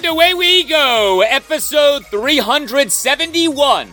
And away we go, episode 371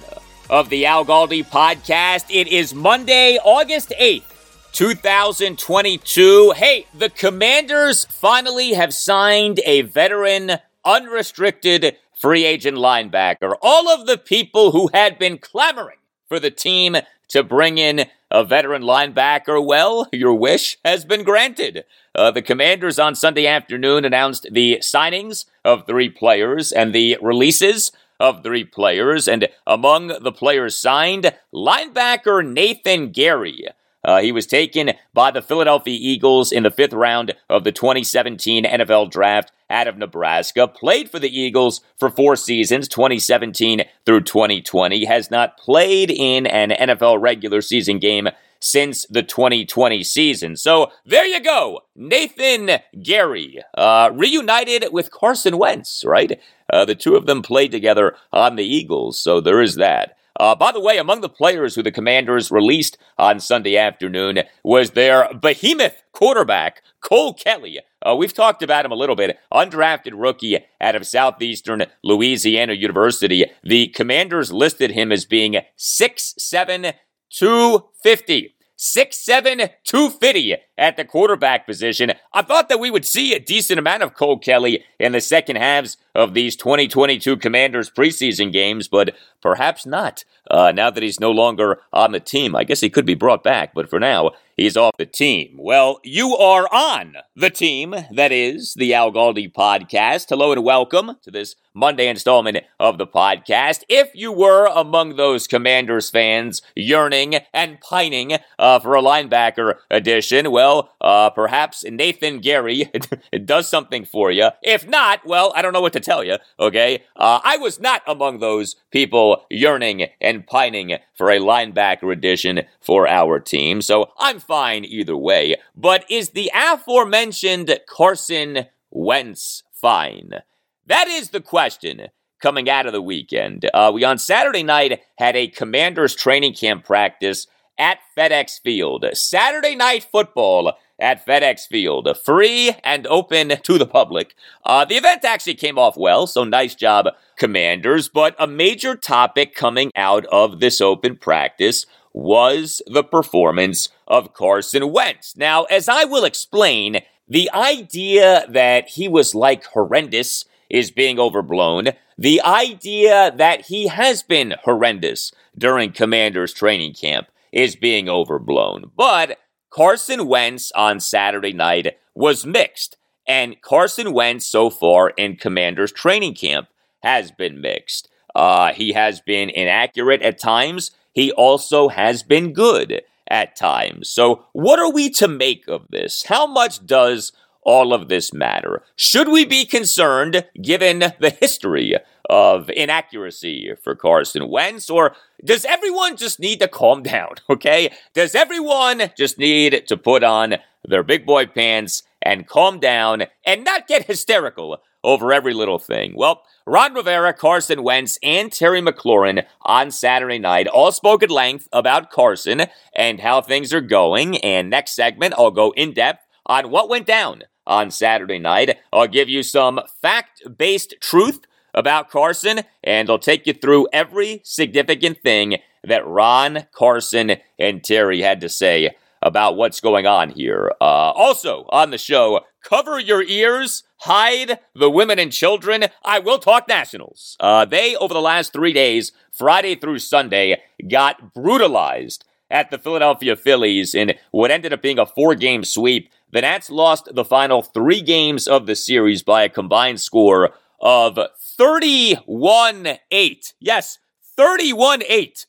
of the Al Galdi podcast. It is Monday, August 8th, 2022. Hey, the Commanders finally have signed a veteran, unrestricted free agent linebacker. All of the people who had been clamoring for the team to bring in a veteran linebacker, well, your wish has been granted. Uh, the Commanders on Sunday afternoon announced the signings of three players and the releases of three players. And among the players signed, linebacker Nathan Gerry. Uh, he was taken by the Philadelphia Eagles in the fifth round of the 2017 NFL Draft out of Nebraska. Played for the Eagles for four seasons, 2017 through 2020. Has not played in an NFL regular season game since the 2020 season. So there you go. Nathan Gerry, uh, reunited with Carson Wentz, right? Uh, the two of them played together on the Eagles, so there is that. Uh, by the way, among the players who the Commanders released on Sunday afternoon was their behemoth quarterback, Cole Kelley. Uh, we've talked about him a little bit. Undrafted rookie out of Southeastern Louisiana University. The Commanders listed him as being 6'7, 250. 6'7, 250 at the quarterback position. I thought that we would see a decent amount of Cole Kelley in the second halves of these 2022 Commanders preseason games, but perhaps not. Uh, now that he's no longer on the team, I guess he could be brought back, but for now, he's off the team. Well, you are on the team. That is the Al Galdi podcast. Hello and welcome to this Monday installment of the podcast. If you were among those Commanders fans yearning and pining uh, for a linebacker addition, well, uh, perhaps Nathan Gerry does something for you. If not, well, I don't know what to tell you, okay? Uh, I was not among those people yearning and pining for a linebacker addition for our team, so I'm fine either way. But is the aforementioned Carson Wentz fine? That is the question coming out of the weekend. Uh, we on Saturday night had a Commanders training camp practice at FedEx Field. Saturday night football at FedEx Field, free and open to the public. Uh, the event actually came off well, so nice job, Commanders. But a major topic coming out of this open practice was the performance of Carson Wentz. Now, as I will explain, the idea that he was like horrendous is being overblown. The idea that he has been horrendous during Commanders training camp is being overblown. But Carson Wentz on Saturday night was mixed. And Carson Wentz so far in Commanders training camp has been mixed. Uh, he has been inaccurate at times. He also has been good at times. So, what are we to make of this? How much does all of this matter? Should we be concerned given the history of inaccuracy for Carson Wentz, or does everyone just need to calm down, okay? Does everyone just need to put on their big boy pants and calm down and not get hysterical over every little thing. Well, Ron Rivera, Carson Wentz, and Terry McLaurin on Saturday night all spoke at length about Carson and how things are going. And next segment, I'll go in depth on what went down on Saturday night. I'll give you some fact based truth about Carson, and I'll take you through every significant thing that Ron, Carson, and Terry had to say about what's going on here. Uh, also on the show, cover your ears, hide the women and children. I will talk Nationals. Uh, they, over the last three days, Friday through Sunday, got brutalized at the Philadelphia Phillies in what ended up being a four game sweep. The Nats lost the final three games of the series by a combined score of 31 8. Yes, 31 8.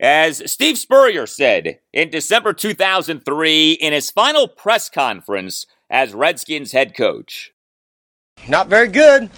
As Steve Spurrier said in December 2003 in his final press conference as Redskins head coach. Not very good.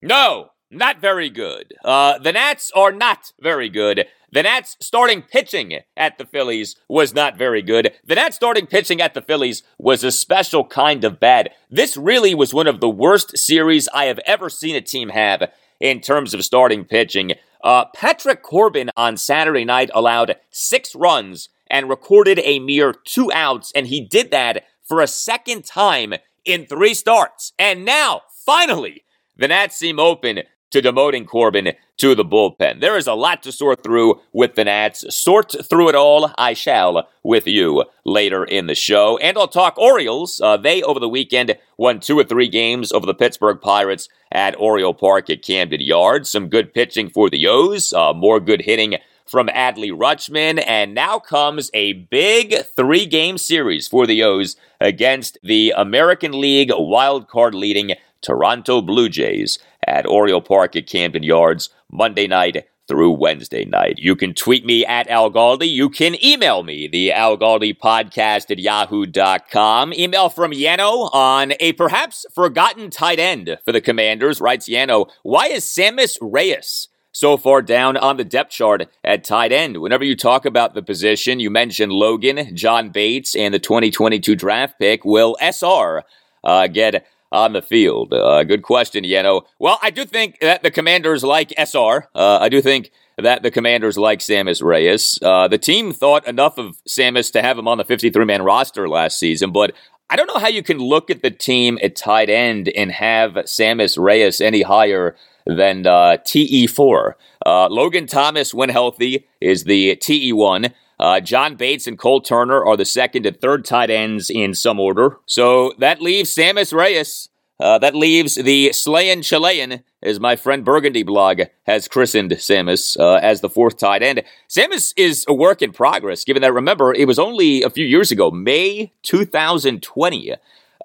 No, not very good. Uh, the Nats are not very good. The Nats starting pitching at the Phillies was not very good. The Nats starting pitching at the Phillies was a special kind of bad. This really was one of the worst series I have ever seen a team have in terms of starting pitching. Uh, Patrick Corbin on Saturday night allowed six runs and recorded a mere two outs, and he did that for a second time in three starts. And now, finally, the Nats seem open to demoting Corbin to the bullpen. There is a lot to sort through with the Nats. Sort through it all, I shall, with you later in the show. And I'll talk Orioles. Uh, they, over the weekend, won two or three games over the Pittsburgh Pirates at Oriole Park at Camden Yards. Some good pitching for the O's, uh, more good hitting from Adley Rutschman, and now comes a big three game series for the O's against the American League wild card leading Toronto Blue Jays at Oriole Park at Camden Yards Monday night through Wednesday night. You can tweet me at Al Galdi. You can email me, the Al Galdi podcast at yahoo.com. Email from Yano on a perhaps forgotten tight end for the Commanders, writes Yano. Why is Sammis Reyes so far down on the depth chart at tight end? Whenever you talk about the position, you mention Logan, John Bates, and the 2022 draft pick. Will SR uh, get on the field? Uh, good question, Yeno. Well, I do think that the commanders like SR. Uh, I do think that the commanders like Sammis Reyes. Uh, the team thought enough of Sammis to have him on the 53 man roster last season, but I don't know how you can look at the team at tight end and have Sammis Reyes any higher than uh, TE4. Uh, Logan Thomas, when healthy, is the TE1. Uh, John Bates and Cole Turner are the second and third tight ends in some order. So that leaves Sammis Reyes. Uh, that leaves the Slayin Chilean, as my friend Burgundy blog has christened Sammis, uh, as the fourth tight end. Sammis is a work in progress, given that, remember, it was only a few years ago, May 2020,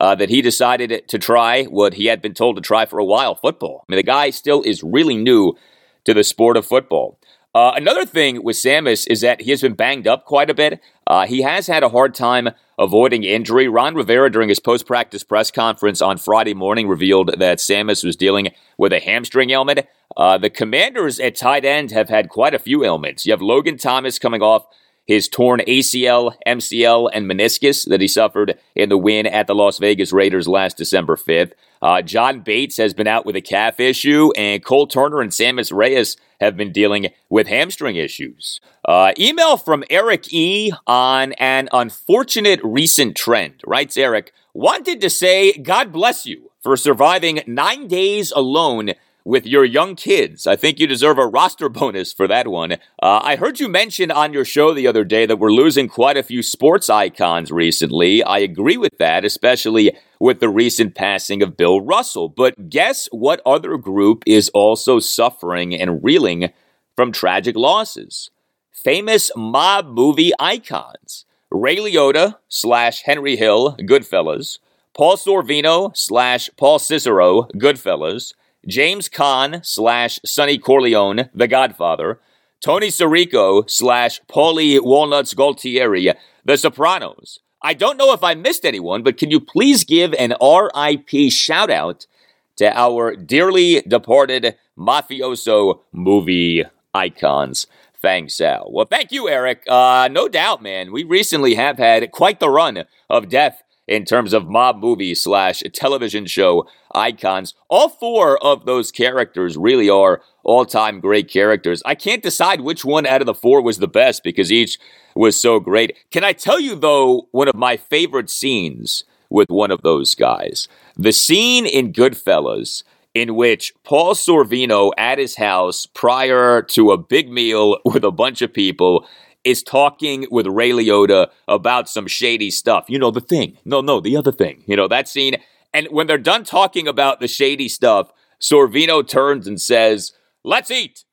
uh, that he decided to try what he had been told to try for a while football. I mean, the guy still is really new to the sport of football. Uh, another thing with Sammis is that he has been banged up quite a bit. Uh, he has had a hard time avoiding injury. Ron Rivera, during his post practice press conference on Friday morning, revealed that Sammis was dealing with a hamstring ailment. Uh, the commanders at tight end have had quite a few ailments. You have Logan Thomas coming off his torn ACL, MCL, and meniscus that he suffered in the win at the Las Vegas Raiders last December 5th. Uh, John Bates has been out with a calf issue, and Cole Turner and Sammis Reyes have been dealing with hamstring issues. Uh, email from Eric E. on an unfortunate recent trend. Writes Eric, wanted to say, God bless you for surviving nine days alone with your young kids. I think you deserve a roster bonus for that one. Uh, I heard you mention on your show the other day that we're losing quite a few sports icons recently. I agree with that, especially with the recent passing of Bill Russell. But guess what other group is also suffering and reeling from tragic losses? Famous mob movie icons. Ray Liotta slash Henry Hill, Goodfellas. Paul Sorvino slash Paul Cicero, Goodfellas. James Caan slash Sonny Corleone, The Godfather, Tony Sirico slash Paulie Walnuts Gualtieri, The Sopranos. I don't know if I missed anyone, but can you please give an RIP shout out to our dearly departed mafioso movie icons? Thanks, Al. Well, thank you, Eric. Uh, no doubt, man. We recently have had quite the run of death in terms of mob movie slash television show icons. All four of those characters really are all time great characters. I can't decide which one out of the four was the best because each was so great. Can I tell you, though, one of my favorite scenes with one of those guys? The scene in Goodfellas in which Paul Sorvino at his house prior to a big meal with a bunch of people is talking with Ray Liotta about some shady stuff. You know, the thing. No, no, the other thing. You know, that scene. And when they're done talking about the shady stuff, Sorvino turns and says, Let's eat.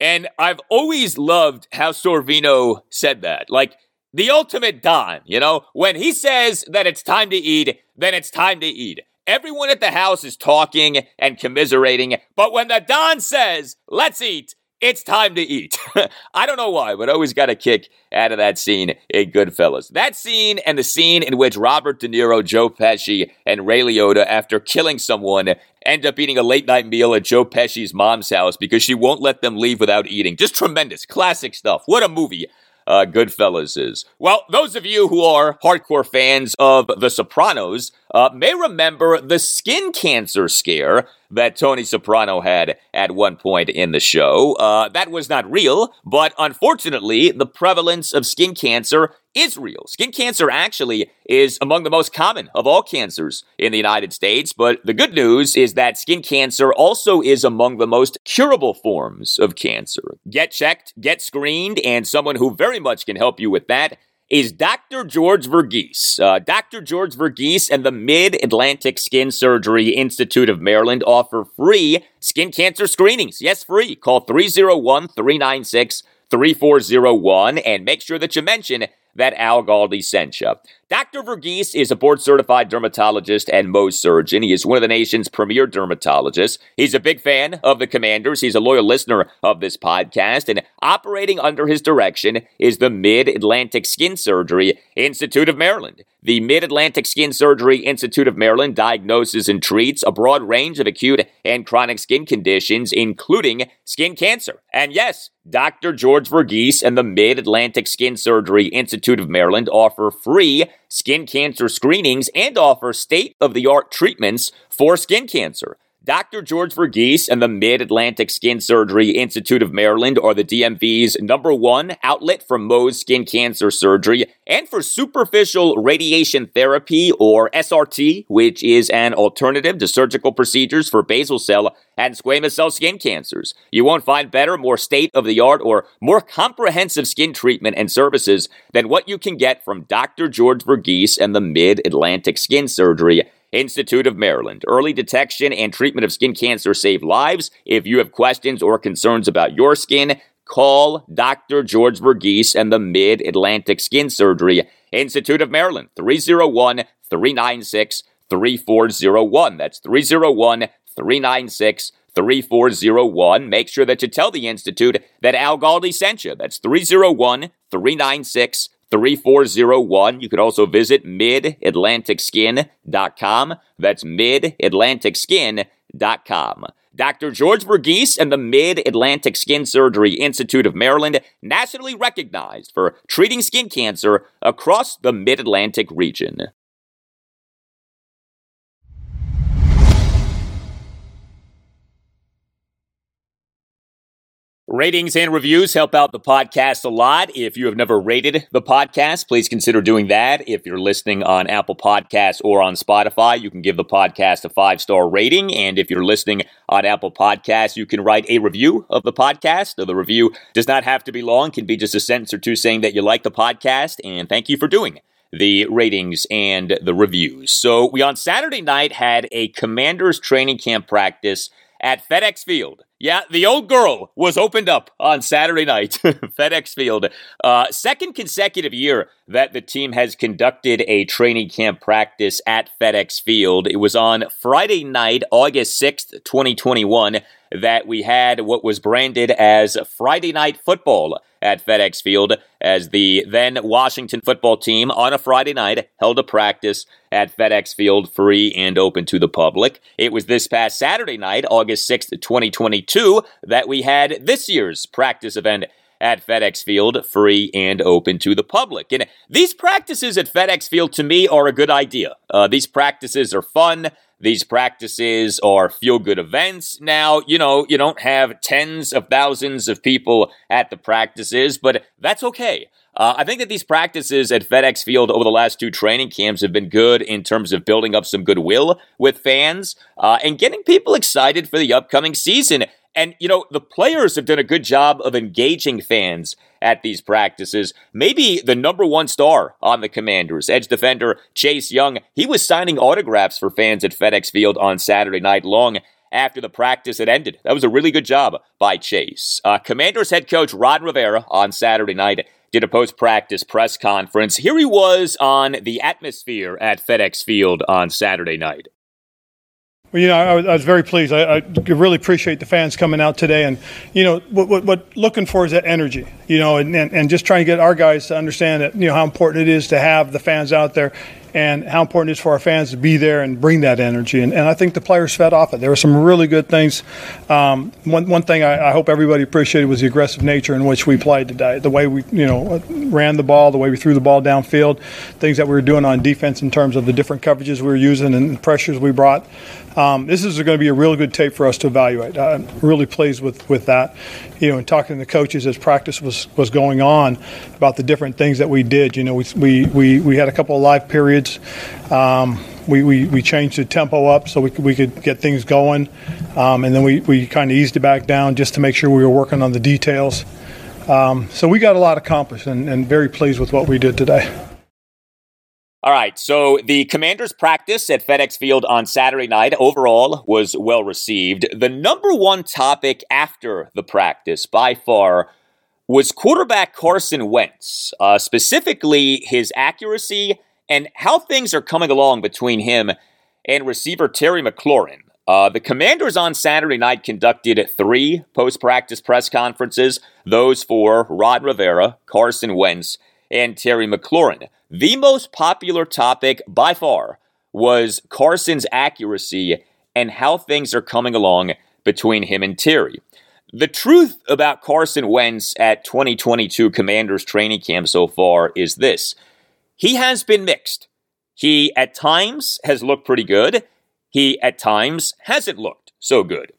And I've always loved how Sorvino said that. Like, the ultimate Don, you know? When he says that it's time to eat, then it's time to eat. Everyone at the house is talking and commiserating, but when the Don says, let's eat, it's time to eat. I don't know why, but I always got a kick out of that scene in Goodfellas. That scene and the scene in which Robert De Niro, Joe Pesci, and Ray Liotta, after killing someone, end up eating a late night meal at Joe Pesci's mom's house because she won't let them leave without eating. Just tremendous. Classic stuff. What a movie uh, Goodfellas is. Well, those of you who are hardcore fans of The Sopranos uh, may remember the skin cancer scare that Tony Soprano had at one point in the show. Uh, that was not real, but unfortunately, the prevalence of skin cancer is real. Skin cancer actually is among the most common of all cancers in the United States, but the good news is that skin cancer also is among the most curable forms of cancer. Get checked, get screened, and someone who very much can help you with that is Dr. George Verghese. Uh, Dr. George Verghese and the Mid Atlantic Skin Surgery Institute of Maryland offer free skin cancer screenings. Yes, free. Call 301 396 3401 and make sure that you mention that Al Galdi sent you. Dr. Verghese is a board certified dermatologist and Mohs surgeon. He is one of the nation's premier dermatologists. He's a big fan of the Commanders. He's a loyal listener of this podcast. And operating under his direction is the Mid Atlantic Skin Surgery Institute of Maryland. The Mid Atlantic Skin Surgery Institute of Maryland diagnoses and treats a broad range of acute and chronic skin conditions, including skin cancer. And yes, Dr. George Verghese and the Mid Atlantic Skin Surgery Institute of Maryland offer free skin cancer screenings and offer state of the art treatments for skin cancer. Dr. George Verghese and the Mid Atlantic Skin Surgery Institute of Maryland are the DMV's number one outlet for Mohs skin cancer surgery and for superficial radiation therapy, or SRT, which is an alternative to surgical procedures for basal cell and squamous cell skin cancers. You won't find better, more state of the art, or more comprehensive skin treatment and services than what you can get from Dr. George Verghese and the Mid Atlantic Skin Surgery Institute of Maryland. Early detection and treatment of skin cancer save lives. If you have questions or concerns about your skin, call Dr. George Verghese and the Mid Atlantic Skin Surgery Institute of Maryland, 301 396 3401. That's 301 396 3401. Make sure that you tell the Institute that Al Galdi sent you. That's 301 396 3401. You could also visit midatlanticskin.com. That's midatlanticskin.com. Dr. George Verghese and the Mid Atlantic Skin Surgery Institute of Maryland, nationally recognized for treating skin cancer across the Mid Atlantic region. Ratings and reviews help out the podcast a lot. If you have never rated the podcast, please consider doing that. If you're listening on Apple Podcasts or on Spotify, you can give the podcast a five star rating. And if you're listening on Apple Podcasts, you can write a review of the podcast. The review does not have to be long, can be just a sentence or two saying that you like the podcast. And thank you for doing the ratings and the reviews. So, we on Saturday night had a commander's training camp practice at FedEx Field. Yeah, the old girl was opened up on Saturday night, FedEx Field. Uh, second consecutive year that the team has conducted a training camp practice at FedEx Field. It was on Friday night, August 6th, 2021, that we had what was branded as Friday Night Football at FedEx Field as the then Washington football team on a Friday night held a practice at FedEx Field free and open to the public. It was this past Saturday night, August 6th, 2022, that we had this year's practice event at FedEx Field, free and open to the public. And these practices at FedEx Field, to me, are a good idea. Uh, these practices are fun. These practices are feel good events. Now, you know, you don't have tens of thousands of people at the practices, but that's okay. Uh, I think that these practices at FedEx Field over the last two training camps have been good in terms of building up some goodwill with fans uh, and getting people excited for the upcoming season. And, you know, the players have done a good job of engaging fans at these practices. Maybe the number one star on the Commanders, edge defender Chase Young, he was signing autographs for fans at FedEx Field on Saturday night long after the practice had ended. That was a really good job by Chase. Uh, Commanders head coach Ron Rivera on Saturday night did a post practice press conference. Here he was on the atmosphere at FedEx Field on Saturday night. Well, you know, I was, I was very pleased. I, I, really appreciate the fans coming out today, and you know, what, what, what looking for is that energy. You know, and, and, and, just trying to get our guys to understand that you know how important it is to have the fans out there and how important it is for our fans to be there and bring that energy. And, and I think the players fed off it. There were some really good things. Um, one, one thing I, I, hope everybody appreciated was the aggressive nature in which we played today. The way we, you know, ran the ball, the way we threw the ball downfield, things that we were doing on defense in terms of the different coverages we were using and pressures we brought. Um, this is going to be a really good tape for us to evaluate. I'm really pleased with, with that. You know, and talking to the coaches as practice was, was going on about the different things that we did. You know, we, we, we, we had a couple of live periods. Um, we, we, we changed the tempo up so we could, we could get things going. Um, and then we, we kind of eased it back down just to make sure we were working on the details. Um, so we got a lot accomplished and, and very pleased with what we did today. All right, so the Commanders' practice at FedEx Field on Saturday night overall was well received. The number one topic after the practice, by far, was quarterback Carson Wentz, uh, specifically his accuracy and how things are coming along between him and receiver Terry McLaurin. Uh, the Commanders on Saturday night conducted three post practice press conferences, those for Ron Rivera, Carson Wentz, and Terry McLaurin. The most popular topic by far was Carson's accuracy and how things are coming along between him and Terry. The truth about Carson Wentz at 2022 Commanders training camp so far is this he has been mixed. He at times has looked pretty good, he at times hasn't looked so good.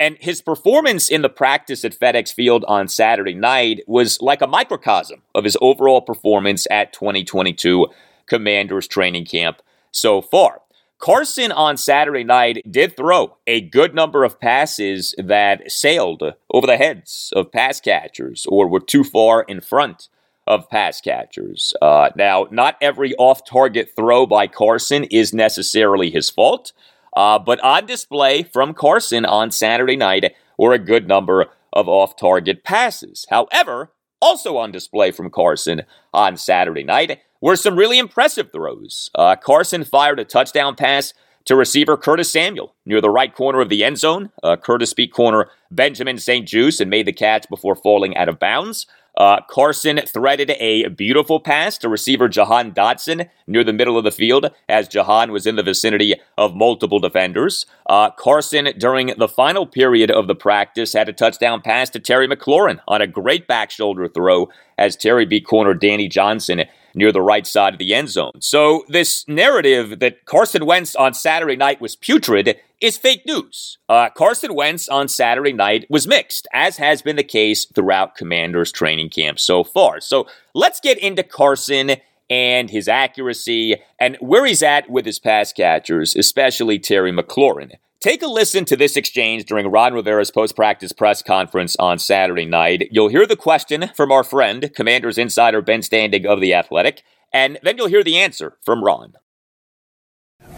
And his performance in the practice at FedEx Field on Saturday night was like a microcosm of his overall performance at 2022 Commanders training camp so far. Carson on Saturday night did throw a good number of passes that sailed over the heads of pass catchers or were too far in front of pass catchers. Uh, now, not every off target throw by Carson is necessarily his fault. Uh, but on display from Carson on Saturday night were a good number of off target passes. However, also on display from Carson on Saturday night were some really impressive throws. Uh, Carson fired a touchdown pass to receiver Curtis Samuel near the right corner of the end zone. Uh, Curtis beat corner Benjamin St-Juste and made the catch before falling out of bounds. Uh, Carson threaded a beautiful pass to receiver Jahan Dotson near the middle of the field as Jahan was in the vicinity of multiple defenders. Uh, Carson, during the final period of the practice, had a touchdown pass to Terry McLaurin on a great back shoulder throw as Terry beat corner Danny Johnson near the right side of the end zone. So, this narrative that Carson Wentz on Saturday night was putrid is fake news. Uh, Carson Wentz on Saturday night was mixed, as has been the case throughout Commanders training camp so far. So, let's get into Carson and his accuracy and where he's at with his pass catchers, especially Terry McLaurin. Take a listen to this exchange during Ron Rivera's post practice press conference on Saturday night. You'll hear the question from our friend, Commanders insider Ben Standig of The Athletic, and then you'll hear the answer from Ron.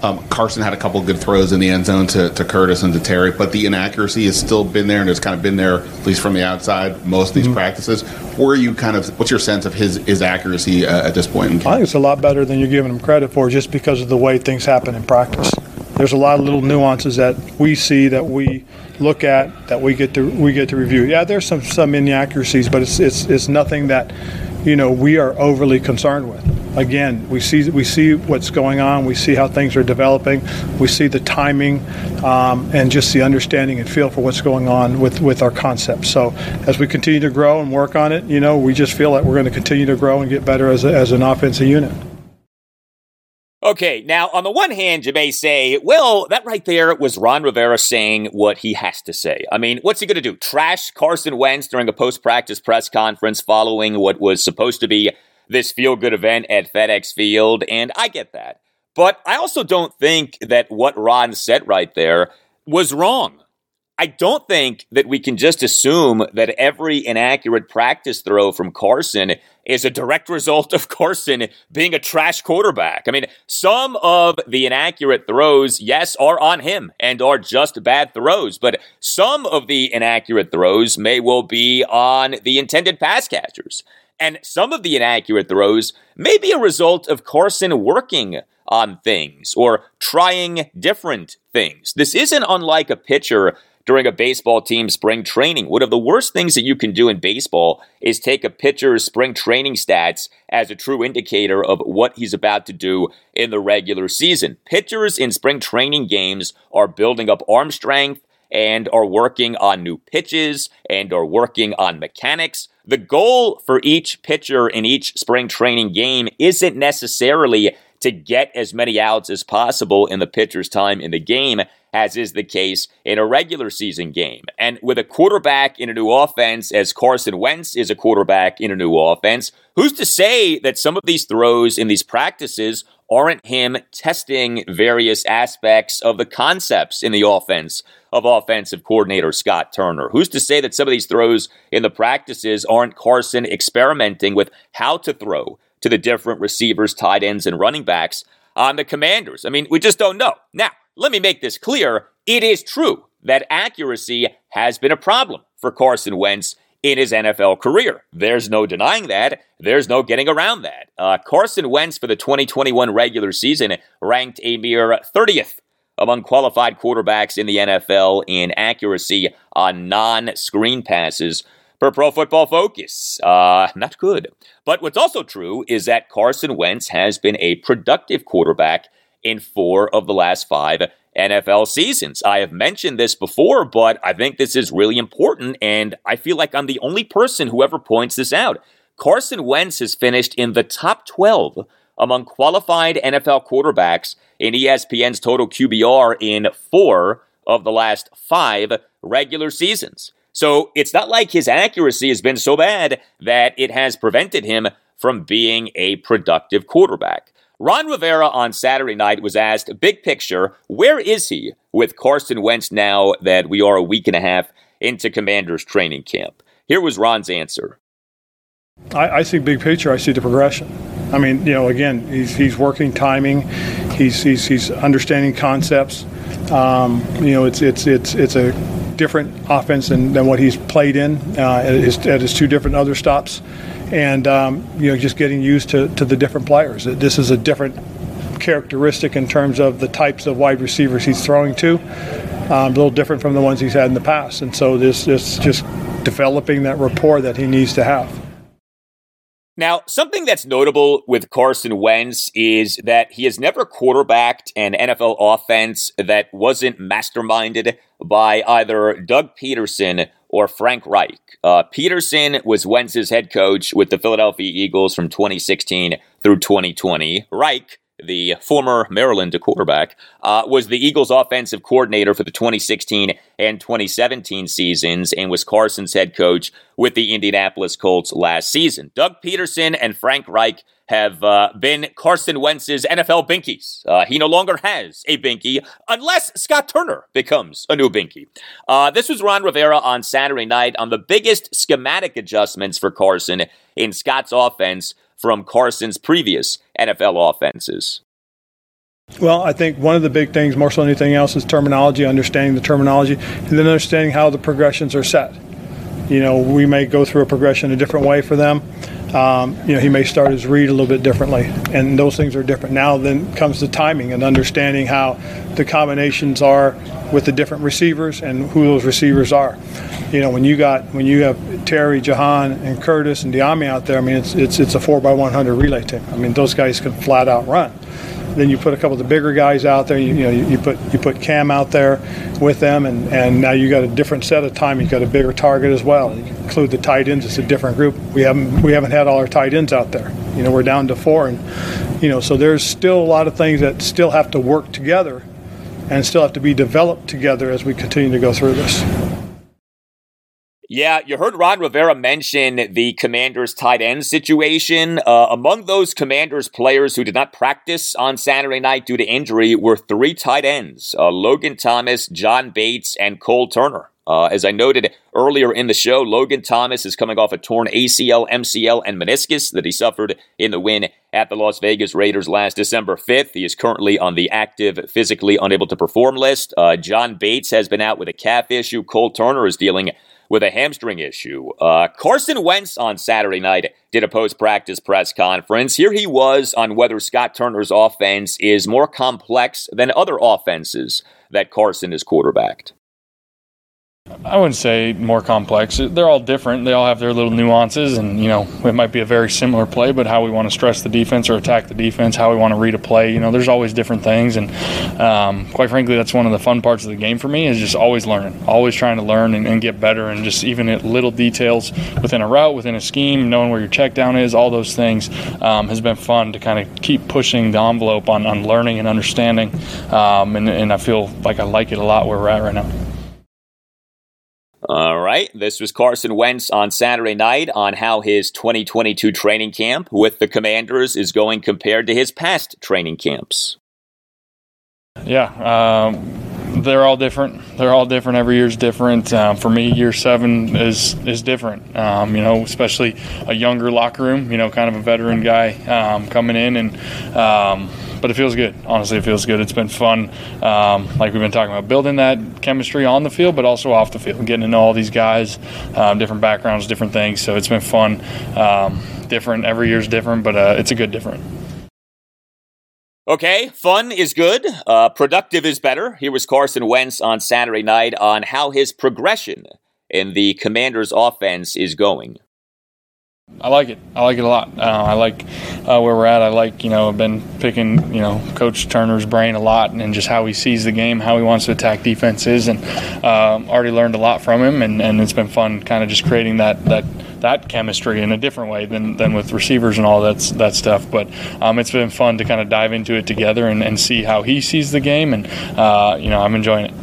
Um, Carson had a couple good throws in the end zone to, to Curtis and to Terry, but the inaccuracy has still been there and it's kind of been there, at least from the outside, most of these mm-hmm. practices. Where are you kind of, what's your sense of his, his accuracy uh, at this point? I think it's a lot better than you're giving him credit for just because of the way things happen in practice. there's a lot of little nuances that we see that we look at that we get to we get to review. Yeah, there's some some inaccuracies, but it's it's it's nothing that you know we are overly concerned with. Again, we see we see what's going on. We see how things are developing. We see the timing um, and just the understanding and feel for what's going on with with our concepts. So as we continue to grow and work on it, you know, we just feel like we're going to continue to grow and get better as a, as an offensive unit. Okay, now on the one hand, you may say, well, that right there was Ron Rivera saying what he has to say. I mean, what's he going to do? Trash Carson Wentz during a post practice press conference following what was supposed to be this feel good event at FedEx Field? And I get that. But I also don't think that what Ron said right there was wrong. I don't think that we can just assume that every inaccurate practice throw from Carson is a direct result of Carson being a trash quarterback. I mean, some of the inaccurate throws, yes, are on him and are just bad throws, but some of the inaccurate throws may well be on the intended pass catchers. And some of the inaccurate throws may be a result of Carson working on things or trying different things. This isn't unlike a pitcher during a baseball team's spring training. One of the worst things that you can do in baseball is take a pitcher's spring training stats as a true indicator of what he's about to do in the regular season. Pitchers in spring training games are building up arm strength and are working on new pitches and are working on mechanics. The goal for each pitcher in each spring training game isn't necessarily to get as many outs as possible in the pitcher's time in the game as is the case in a regular season game. And with a quarterback in a new offense, as Carson Wentz is a quarterback in a new offense, who's to say that some of these throws in these practices aren't him testing various aspects of the concepts in the offense of offensive coordinator Scott Turner? Who's to say that some of these throws in the practices aren't Carson experimenting with how to throw to the different receivers, tight ends, and running backs on the commanders? I mean, we just don't know. Now, let me make this clear. It is true that accuracy has been a problem for Carson Wentz in his NFL career. There's no denying that. There's no getting around that. Uh, Carson Wentz for the 2021 regular season ranked a mere 30th among qualified quarterbacks in the NFL in accuracy on non screen passes per Pro Football Focus. Uh, not good. But what's also true is that Carson Wentz has been a productive quarterback in four of the last five NFL seasons. I have mentioned this before, but I think this is really important, and I feel like I'm the only person who ever points this out. Carson Wentz has finished in the top 12 among qualified NFL quarterbacks in ESPN's total QBR in four of the last five regular seasons. So it's not like his accuracy has been so bad that it has prevented him from being a productive quarterback. Ron Rivera on Saturday night was asked, big picture, where is he with Carson Wentz now that we are a week and a half into Commanders training camp? Here was Ron's answer. I, I see big picture. I see the progression. I mean, you know, again, he's, he's working timing, he's, he's, he's understanding concepts. Um, you know, it's it's it's it's a different offense than, than what he's played in uh, at, his, at his two different other stops and um, you know just getting used to, to the different players. This is a different characteristic in terms of the types of wide receivers he's throwing to. Um, a little different from the ones he's had in the past, and so this this just developing that rapport that he needs to have. Now, something that's notable with Carson Wentz is that he has never quarterbacked an NFL offense that wasn't masterminded by either Doug Pederson or Frank Reich. Uh, Pederson was Wentz's head coach with the Philadelphia Eagles from 2016 through 2020. Reich the former Maryland quarterback, uh, was the Eagles' offensive coordinator for the 2016 and 2017 seasons and was Carson's head coach with the Indianapolis Colts last season. Doug Pederson and Frank Reich have uh, been Carson Wentz's NFL binkies. Uh, he no longer has a binky unless Scott Turner becomes a new binky. Uh, this was Ron Rivera on Saturday night on the biggest schematic adjustments for Carson in Scott's offense from Carson's previous NFL offenses? Well, I think one of the big things, more so than anything else, is terminology, understanding the terminology, and then understanding how the progressions are set. You know, we may go through a progression a different way for them. um, you know, he may start his read a little bit differently, and those things are different. Now, then comes the timing and understanding how the combinations are with the different receivers and who those receivers are. You know, when you got when you have Terry, Jahan, and Curtis and Dyami out there, I mean, it's it's it's a four by one hundred relay team. I mean, those guys can flat out run. Then you put a couple of the bigger guys out there. You, you know, you, you, put you put Cam out there with them, and, and now you got a different set of time. You got a bigger target as well. You include the tight ends. It's a different group. We haven't we haven't had all our tight ends out there. You know, we're down to four, and you know, so there's still a lot of things that still have to work together, and still have to be developed together as we continue to go through this. Yeah, you heard Ron Rivera mention the Commanders tight end situation. Uh, among those Commanders players who did not practice on Saturday night due to injury were three tight ends uh, Logan Thomas, John Bates, and Cole Turner. Uh, as I noted earlier in the show, Logan Thomas is coming off a torn ACL, MCL, and meniscus that he suffered in the win at the Las Vegas Raiders last December 5th. He is currently on the active, physically unable to perform list. Uh, John Bates has been out with a calf issue. Cole Turner is dealing with a hamstring issue. Uh, Carson Wentz on Saturday night did a post practice press conference. Here he was on whether Scott Turner's offense is more complex than other offenses that Carson has quarterbacked. I wouldn't say more complex. They're all different. They all have their little nuances, and you know it might be a very similar play, but how we want to stress the defense or attack the defense, how we want to read a play, you know, there's always different things, and um, quite frankly, that's one of the fun parts of the game for me is just always learning, always trying to learn and, and get better, and just even at little details within a route, within a scheme, knowing where your check down is, all those things um, has been fun to kind of keep pushing the envelope on, on learning and understanding, um, and, and I feel like I like it a lot where we're at right now. All right. This was Carson Wentz on Saturday night on how his 2022 training camp with the Commanders is going compared to his past training camps. Yeah. Um, they're all different. They're all different. Every year's different. Um, for me, year seven is is different. Um, you know, especially a younger locker room. You know, kind of a veteran guy um, coming in and um, but it feels good. Honestly, it feels good. It's been fun. Um, like we've been talking about, building that chemistry on the field, but also off the field, getting to know all these guys, um, different backgrounds, different things. So it's been fun. Um, different. Every year's different, but uh, it's a good different. Okay, fun is good. Uh, productive is better. Here was Carson Wentz on Saturday night on how his progression in the Commanders' offense is going. I like it. I like it a lot. Uh, I like uh, where we're at. I like, you know, I've been picking, you know, Coach Turner's brain a lot and just how he sees the game, how he wants to attack defenses, and um, already learned a lot from him. And, and it's been fun, kind of just creating that that that chemistry in a different way than, than with receivers and all that that stuff. But um, it's been fun to kind of dive into it together and, and see how he sees the game, and uh, you know, I'm enjoying it.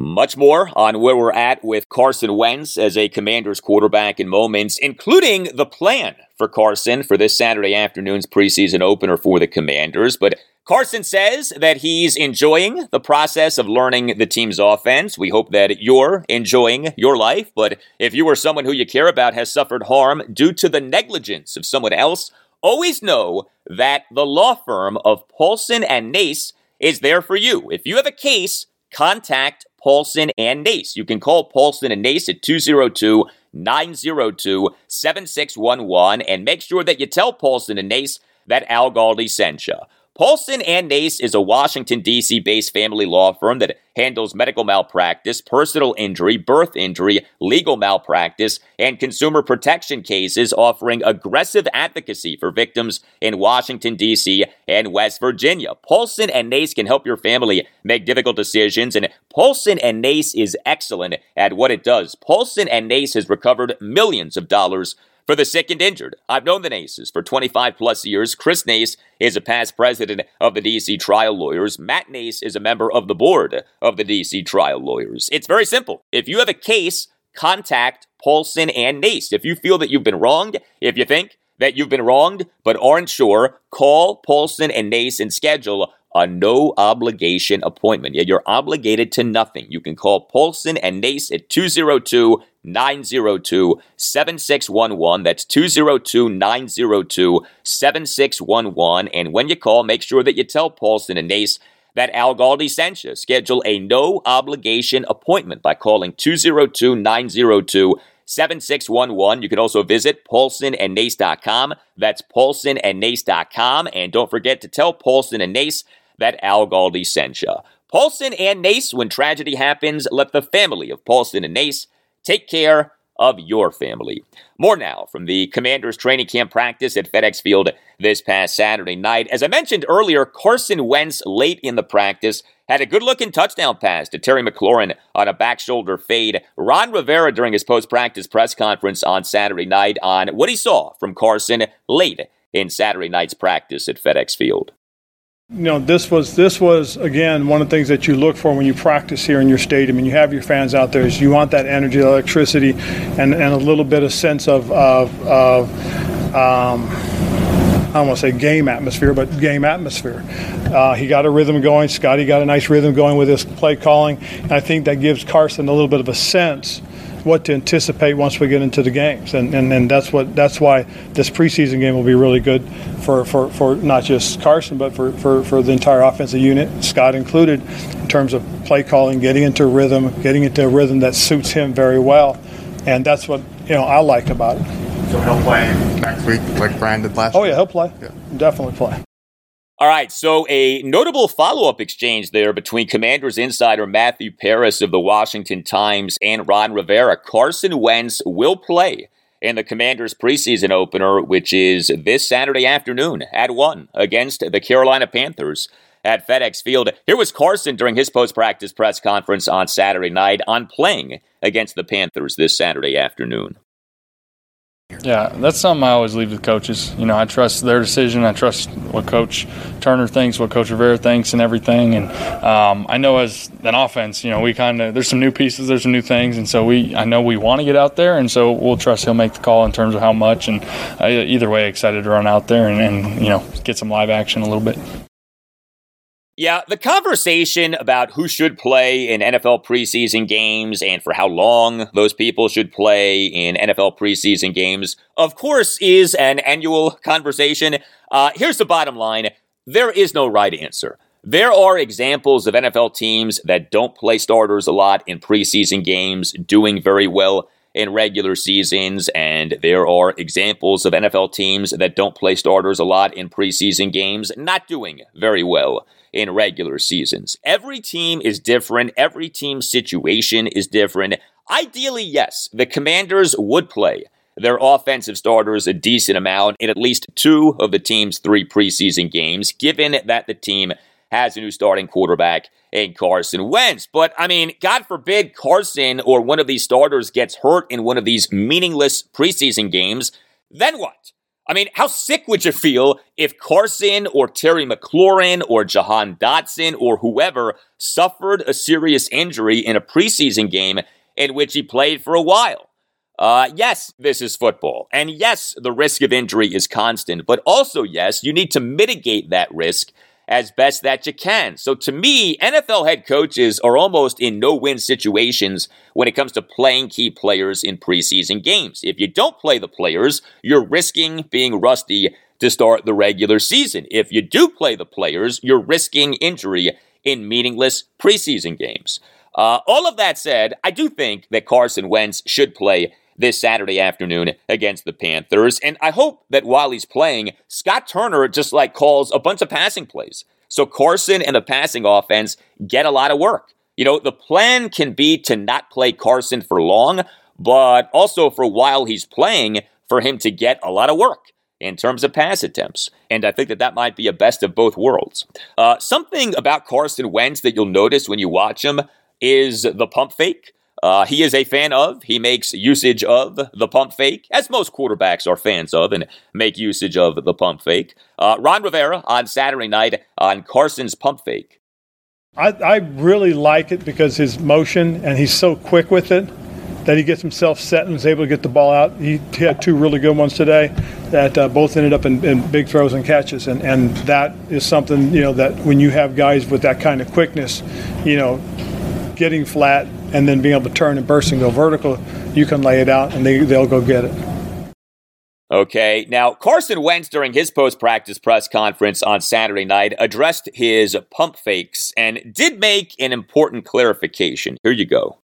Much more on where we're at with Carson Wentz as a Commanders quarterback in moments, including the plan for Carson for this Saturday afternoon's preseason opener for the Commanders. But Carson says that he's enjoying the process of learning the team's offense. We hope that you're enjoying your life. But if you or someone who you care about has suffered harm due to the negligence of someone else, always know that the law firm of Paulson and Nace is there for you. If you have a case, contact Paulson and Nace. You can call Paulson and Nace at 202 902 7611 and make sure that you tell Paulson and Nace that Al Galdi sent you. Paulson and Nace is a Washington, D.C. based family law firm that handles medical malpractice, personal injury, birth injury, legal malpractice, and consumer protection cases, offering aggressive advocacy for victims in Washington, D.C. and West Virginia. Paulson and Nace can help your family make difficult decisions, and Paulson and Nace is excellent at what it does. Paulson and Nace has recovered millions of dollars for the sick and injured. I've known the Naces for 25 plus years. Chris Nace is a past president of the DC Trial Lawyers. Matt Nace is a member of the board of the DC Trial Lawyers. It's very simple. If you have a case, contact Paulson and Nace. If you feel that you've been wronged, if you think that you've been wronged but aren't sure, call Paulson and Nace and schedule a no obligation appointment. Yeah, you're obligated to nothing. You can call Paulson and Nace at 202 902 7611. That's 202 902 7611. And when you call, make sure that you tell Paulson and Nace that Al Galdi sent you. Schedule a no obligation appointment by calling 202 902 7611. You can also visit paulsonandnace.com. That's paulsonandnace.com. And don't forget to tell Paulson and Nace that Al Galdi sent you. Paulson and Nace, when tragedy happens, let the family of Paulson and Nace take care of your family. More now from the Commanders training camp practice at FedEx Field this past Saturday night. As I mentioned earlier, Carson Wentz late in the practice had a good looking touchdown pass to Terry McLaurin on a back shoulder fade. Ron Rivera during his post practice press conference on Saturday night on what he saw from Carson late in Saturday night's practice at FedEx Field. You know, this was this was again one of the things that you look for when you practice here in your stadium and you have your fans out there. Is you want that energy, electricity, and, and a little bit of sense of of, of um, I don't want to say game atmosphere, but game atmosphere. Uh, he got a rhythm going. Scotty got a nice rhythm going with his play calling. And I think that gives Carson a little bit of a sense what to anticipate once we get into the games, and, and, and that's what that's why this preseason game will be really good for, for, for not just Carson, but for, for, for the entire offensive unit, Scott included, in terms of play calling, getting into rhythm, getting into a rhythm that suits him very well, and that's what you know I like about it. So he'll play next week like Brian did last. Oh yeah, he'll play. Yeah. Definitely play. All right, so a notable follow up exchange there between Commanders insider Matthew Paras of the Washington Times and Ron Rivera. Carson Wentz will play in the Commanders preseason opener, which is this Saturday afternoon at 1 against the Carolina Panthers at FedEx Field. Here was Carson during his post practice press conference on Saturday night on playing against the Panthers this Saturday afternoon. Yeah, that's something I always leave with coaches. You know, I trust their decision. I trust what Coach Turner thinks, what Coach Rivera thinks, and everything. And um, I know as an offense, you know, we kind of there's some new pieces, there's some new things, and so we I know we want to get out there, and so we'll trust he'll make the call in terms of how much. And uh, either way, excited to run out there and, and you know get some live action a little bit. Yeah, the conversation about who should play in NFL preseason games and for how long those people should play in NFL preseason games, of course, is an annual conversation. Uh, here's the bottom line there is no right answer. There are examples of NFL teams that don't play starters a lot in preseason games doing very well in regular seasons, and there are examples of NFL teams that don't play starters a lot in preseason games not doing very well in regular seasons. Every team is different, every team's situation is different. Ideally, yes, the Commanders would play their offensive starters a decent amount in at least two of the team's three preseason games, given that the team has a new starting quarterback in Carson Wentz. But I mean, God forbid Carson or one of these starters gets hurt in one of these meaningless preseason games. Then what? I mean, how sick would you feel if Carson or Terry McLaurin or Jahan Dotson or whoever suffered a serious injury in a preseason game in which he played for a while? Uh, yes, this is football. And yes, the risk of injury is constant. But also, yes, you need to mitigate that risk as best that you can. So to me, NFL head coaches are almost in no win situations when it comes to playing key players in preseason games. If you don't play the players, you're risking being rusty to start the regular season. If you do play the players, you're risking injury in meaningless preseason games. Uh, all of that said, I do think that Carson Wentz should play this Saturday afternoon against the Panthers. And I hope that while he's playing, Scott Turner just like calls a bunch of passing plays. So Carson and the passing offense get a lot of work. You know, the plan can be to not play Carson for long, but also for while he's playing, for him to get a lot of work in terms of pass attempts. And I think that that might be a best of both worlds. Uh, something about Carson Wentz that you'll notice when you watch him is the pump fake. Uh, he is a fan of, he makes usage of the pump fake, as most quarterbacks are fans of and make usage of the pump fake. Uh, Ron Rivera on Saturday night on Carson's pump fake. I, I really like it because his motion and he's so quick with it that he gets himself set and is able to get the ball out. He had two really good ones today that uh, both ended up in, in, big throws and catches, and, and that is something you know that when you have guys with that kind of quickness, you know, getting flat and then being able to turn and burst and go vertical, you can lay it out and they, they'll go get it. Okay, now Carson Wentz during his post practice press conference on Saturday night addressed his pump fakes and did make an important clarification. Here you go.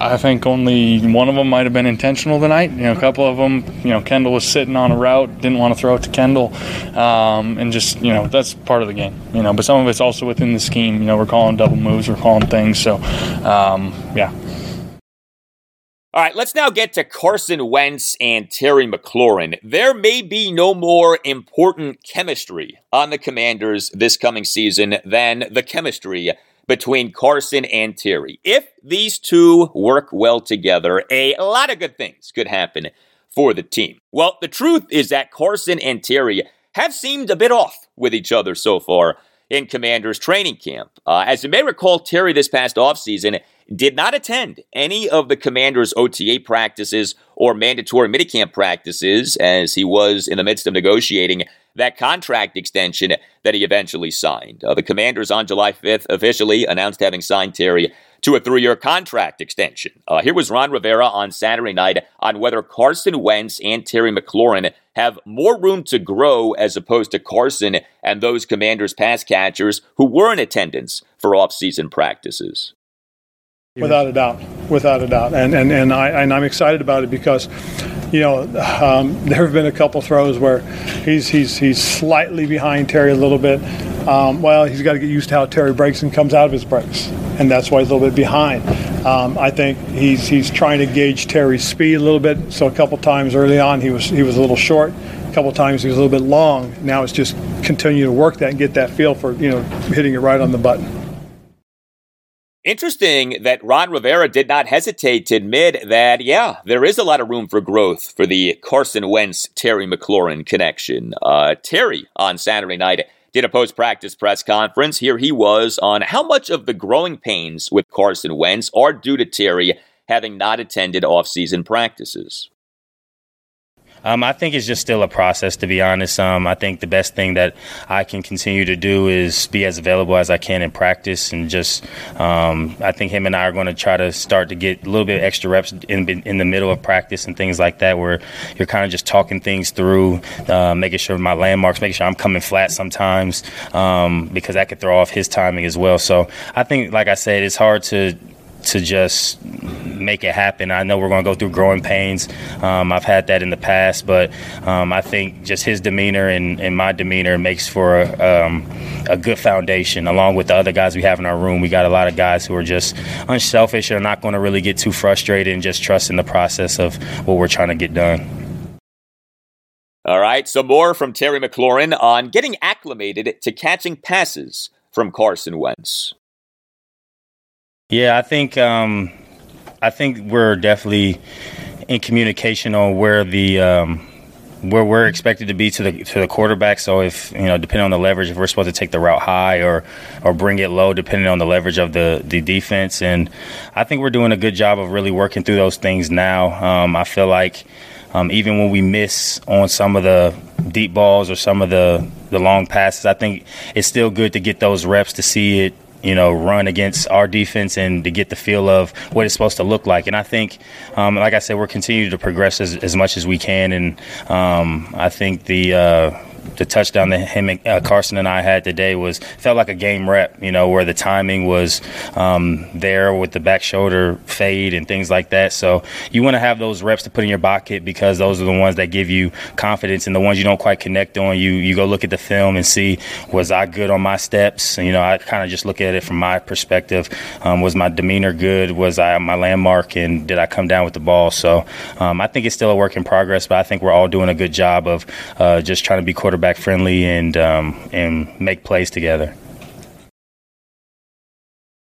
I think only one of them might have been intentional tonight. You know, a couple of them, you know, Kendall was sitting on a route, didn't want to throw it to Kendall, um, and just you know that's part of the game. You know, but some of it's also within the scheme. You know, we're calling double moves, we're calling things. So, um, yeah. All right, let's now get to Carson Wentz and Terry McLaurin. There may be no more important chemistry on the Commanders this coming season than the chemistry between Carson and Terry. If these two work well together, a lot of good things could happen for the team. Well, the truth is that Carson and Terry have seemed a bit off with each other so far in Commanders training camp. Uh, as you may recall, Terry this past offseason did not attend any of the Commanders' OTA practices or mandatory minicamp practices as he was in the midst of negotiating that contract extension that he eventually signed. Uh, the Commanders on July 5th officially announced having signed Terry to a three year contract extension. Uh, here was Ron Rivera on Saturday night on whether Carson Wentz and Terry McLaurin have more room to grow as opposed to Carson and those Commanders pass catchers who were in attendance for offseason practices. Without a doubt, without a doubt, and and and I and I'm excited about it because, you know, um, there have been a couple throws where he's he's he's slightly behind Terry a little bit. Um, well, he's got to get used to how Terry breaks and comes out of his breaks, and that's why he's a little bit behind. Um, I think he's he's trying to gauge Terry's speed a little bit. So a couple times early on, he was he was a little short. A couple times he was a little bit long. Now it's just continue to work that and get that feel for you know hitting it right on the button. Interesting that Ron Rivera did not hesitate to admit that, yeah, there is a lot of room for growth for the Carson Wentz Terry McLaurin connection. Uh, Terry on Saturday night did a post practice press conference. Here he was on how much of the growing pains with Carson Wentz are due to Terry having not attended offseason practices. Um, I think it's just still a process, to be honest. Um, I think the best thing that I can continue to do is be as available as I can in practice, and just um, I think him and I are going to try to start to get a little bit extra reps in in the middle of practice and things like that, where you're kind of just talking things through, uh, making sure my landmarks, making sure I'm coming flat sometimes, um, because that could throw off his timing as well. So I think, like I said, it's hard to to just make it happen. I know we're going to go through growing pains. Um, I've had that in the past, but um, I think just his demeanor and, and my demeanor makes for a, um, a, good foundation. Along with the other guys we have in our room, we got a lot of guys who are just unselfish and are not going to really get too frustrated and just trust in the process of what we're trying to get done. All right, some more from Terry McLaurin on getting acclimated to catching passes from Carson Wentz. Yeah, I think um, I think we're definitely in communication on where the um, where we're expected to be to the to the quarterback. So if you know, depending on the leverage, if we're supposed to take the route high or or bring it low, depending on the leverage of the the defense, and I think we're doing a good job of really working through those things now. Um, I feel like um, even when we miss on some of the deep balls or some of the the long passes, I think it's still good to get those reps to see it you know, run against our defense and to get the feel of what it's supposed to look like. And I think, um, like I said, we're continuing to progress as, as much as we can. And um, I think the uh, the touchdown that him and, uh, Carson and I had today was felt like a game rep, you know, where the timing was um, there with the back shoulder fade and things like that. So you want to have those reps to put in your pocket because those are the ones that give you confidence, and the ones you don't quite connect on, you you go look at the film and see was I good on my steps. You know, I kind of just look at it from my perspective. Um, was my demeanor good? Was I my landmark? And did I come down with the ball? So um, I think it's still a work in progress, but I think we're all doing a good job of uh, just trying to be quarterback quarterback friendly and um, and make plays together.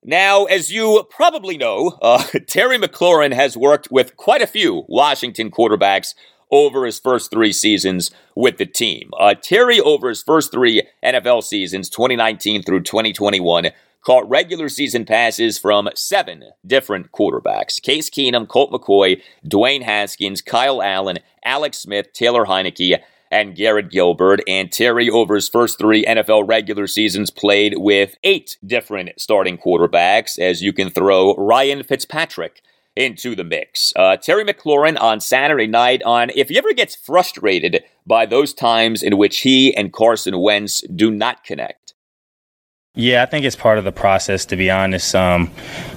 Now, as you probably know, uh, Terry McLaurin has worked with quite a few Washington quarterbacks over his first three seasons with the team. Uh, Terry, over his first three NFL seasons, 2019 through 2021, caught regular season passes from seven different quarterbacks Case Keenum, Colt McCoy, Dwayne Haskins, Kyle Allen, Alex Smith, Taylor Heinicke, and Garrett Gilbert. And Terry, over his first three NFL regular seasons, played with eight different starting quarterbacks, as you can throw Ryan Fitzpatrick into the mix. Uh, Terry McLaurin on Saturday night on if he ever gets frustrated by those times in which he and Carson Wentz do not connect. Yeah, I think it's part of the process. To be honest, um,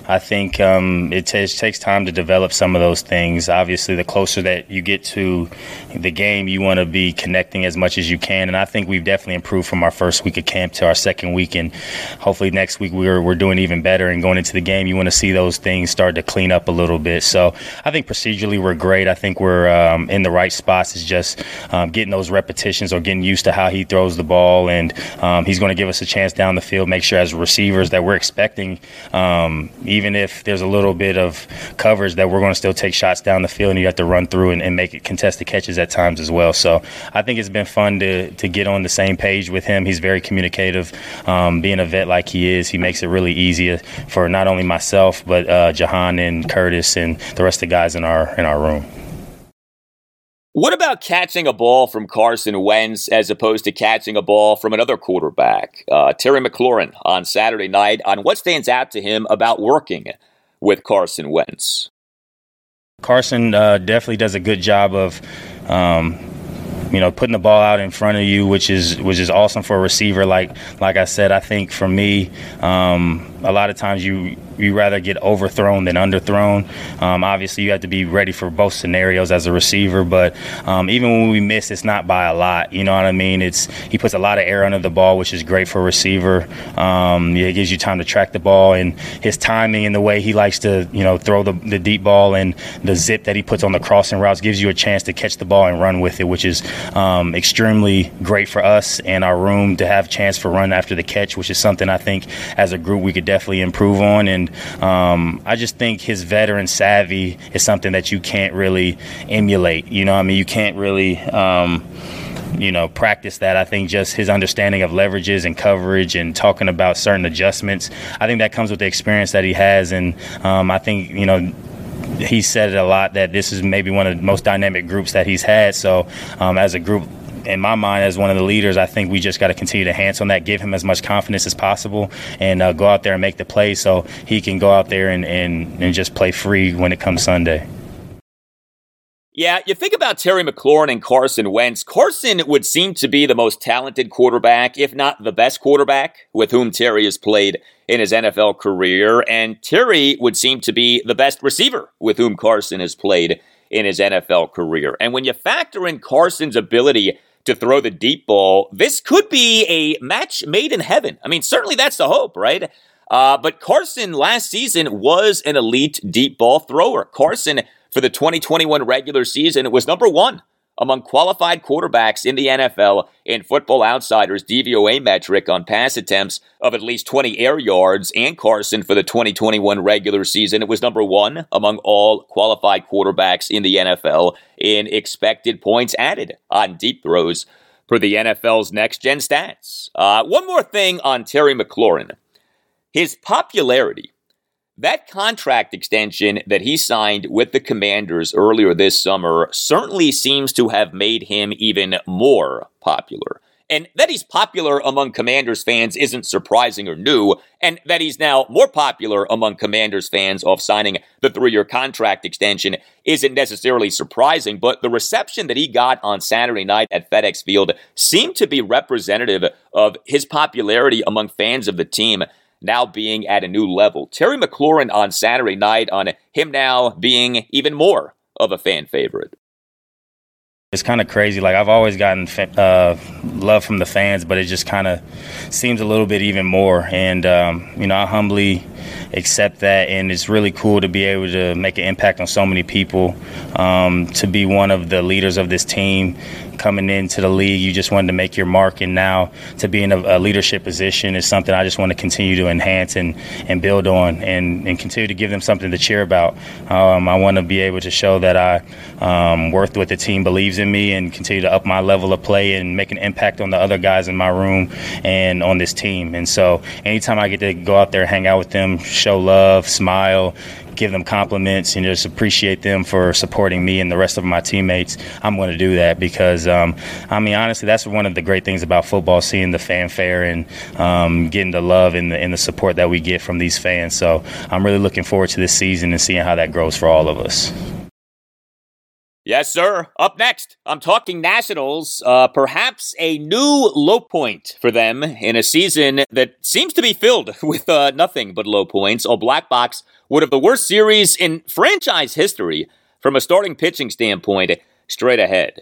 I think um, it t- takes time to develop some of those things. Obviously, the closer that you get to the game, you want to be connecting as much as you can. And I think we've definitely improved from our first week of camp to our second week, and hopefully next week we're we're doing even better. And going into the game, you want to see those things start to clean up a little bit. So I think procedurally we're great. I think we're um, in the right spots. It's just um, getting those repetitions or getting used to how he throws the ball, and um, he's going to give us a chance down the field make sure as receivers that we're expecting, um, even if there's a little bit of coverage, that we're going to still take shots down the field and you have to run through and, and make it contested catches at times as well. So I think it's been fun to, to get on the same page with him. He's very communicative. Um, being a vet like he is, he makes it really easy for not only myself, but uh, Jahan and Curtis and the rest of the guys in our in our room. What about catching a ball from Carson Wentz as opposed to catching a ball from another quarterback? Uh, Terry McLaurin on Saturday night on what stands out to him about working with Carson Wentz. Carson uh, definitely does a good job of. Um, you know, putting the ball out in front of you, which is which is awesome for a receiver. Like like I said, I think for me, um, a lot of times you you rather get overthrown than underthrown. Um, obviously, you have to be ready for both scenarios as a receiver. But um, even when we miss, it's not by a lot. You know what I mean? It's he puts a lot of air under the ball, which is great for a receiver. Um, it gives you time to track the ball, and his timing and the way he likes to you know throw the, the deep ball and the zip that he puts on the crossing routes gives you a chance to catch the ball and run with it, which is um, extremely great for us and our room to have chance for run after the catch, which is something I think as a group we could definitely improve on. And um, I just think his veteran savvy is something that you can't really emulate. You know, I mean, you can't really. Um, you know, practice that. I think just his understanding of leverages and coverage and talking about certain adjustments. I think that comes with the experience that he has, and um, I think you know he said it a lot that this is maybe one of the most dynamic groups that he's had. So um, as a group, in my mind, as one of the leaders, I think we just got to continue to hands on that, give him as much confidence as possible, and uh, go out there and make the play so he can go out there and, and, and just play free when it comes Sunday. Yeah, you think about Terry McLaurin and Carson Wentz. Carson would seem to be the most talented quarterback, if not the best quarterback, with whom Terry has played in his NFL career. And Terry would seem to be the best receiver with whom Carson has played in his NFL career. And when you factor in Carson's ability to throw the deep ball, this could be a match made in heaven. I mean, certainly that's the hope, right? Uh, but Carson last season was an elite deep ball thrower. Carson, for the 2021 regular season, was number one among qualified quarterbacks in the NFL in Football Outsiders DVOA metric on pass attempts of at least 20 air yards. And Carson for the 2021 regular season, it was number one among all qualified quarterbacks in the NFL in expected points added on deep throws for the NFL's next gen stats. Uh, one more thing on Terry McLaurin. His popularity that contract extension that he signed with the Commanders earlier this summer certainly seems to have made him even more popular. And that he's popular among Commanders fans isn't surprising or new, and that he's now more popular among Commanders fans off signing the three year contract extension isn't necessarily surprising, but the reception that he got on Saturday night at FedEx Field seemed to be representative of his popularity among fans of the team now being at a new level. Terry McLaurin on Saturday night on him now being even more of a fan favorite. It's kind of crazy. Like I've always gotten uh, love from the fans, but it just kind of seems a little bit even more. And um, you know, I humbly accept that, and it's really cool to be able to make an impact on so many people. Um, to be one of the leaders of this team, coming into the league, you just wanted to make your mark, and now to be in a, a leadership position is something I just want to continue to enhance and, and build on, and, and continue to give them something to cheer about. Um, I want to be able to show that I um, worked with the team believes in me, and continue to up my level of play and make an impact on the other guys in my room and on this team. And so, anytime I get to go out there, hang out with them, show love, smile, give them compliments and just appreciate them for supporting me and the rest of my teammates, I'm going to do that because, um, I mean, honestly, that's one of the great things about football, seeing the fanfare and um, getting the love and the, and the support that we get from these fans. So I'm really looking forward to this season and seeing how that grows for all of us. Yes, sir. Up next, I'm talking Nationals. Uh, perhaps a new low point for them in a season that seems to be filled with uh, nothing but low points. All Black Box would have the worst series in franchise history from a starting pitching standpoint. Straight ahead.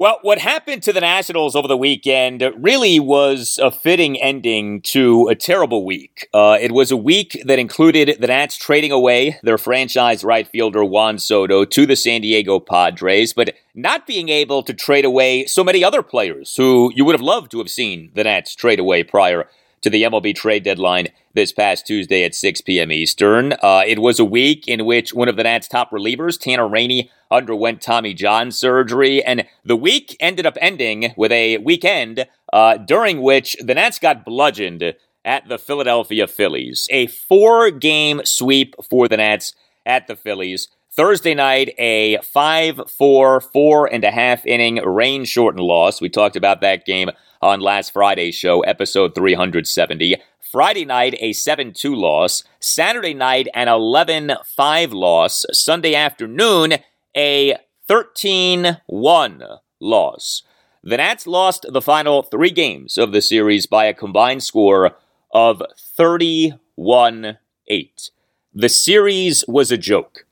Well, what happened to the Nationals over the weekend really was a fitting ending to a terrible week. Uh, it was a week that included the Nats trading away their franchise right fielder Juan Soto to the San Diego Padres, but not being able to trade away so many other players who you would have loved to have seen the Nats trade away prior to the MLB trade deadline this past Tuesday at 6 p.m. Eastern. Uh, it was a week in which one of the Nats' top relievers, Tanner Rainey, underwent Tommy John surgery, and the week ended up ending with a weekend uh, during which the Nats got bludgeoned at the Philadelphia Phillies. A four game sweep for the Nats at the Phillies. Thursday night, a 5 4, four and a half inning rain shortened loss. We talked about that game on last Friday's show, episode 370. Friday night, a 7 2 loss. Saturday night, an 11 5 loss. Sunday afternoon, a 13 1 loss. The Nats lost the final three games of the series by a combined score of 31 8. The series was a joke.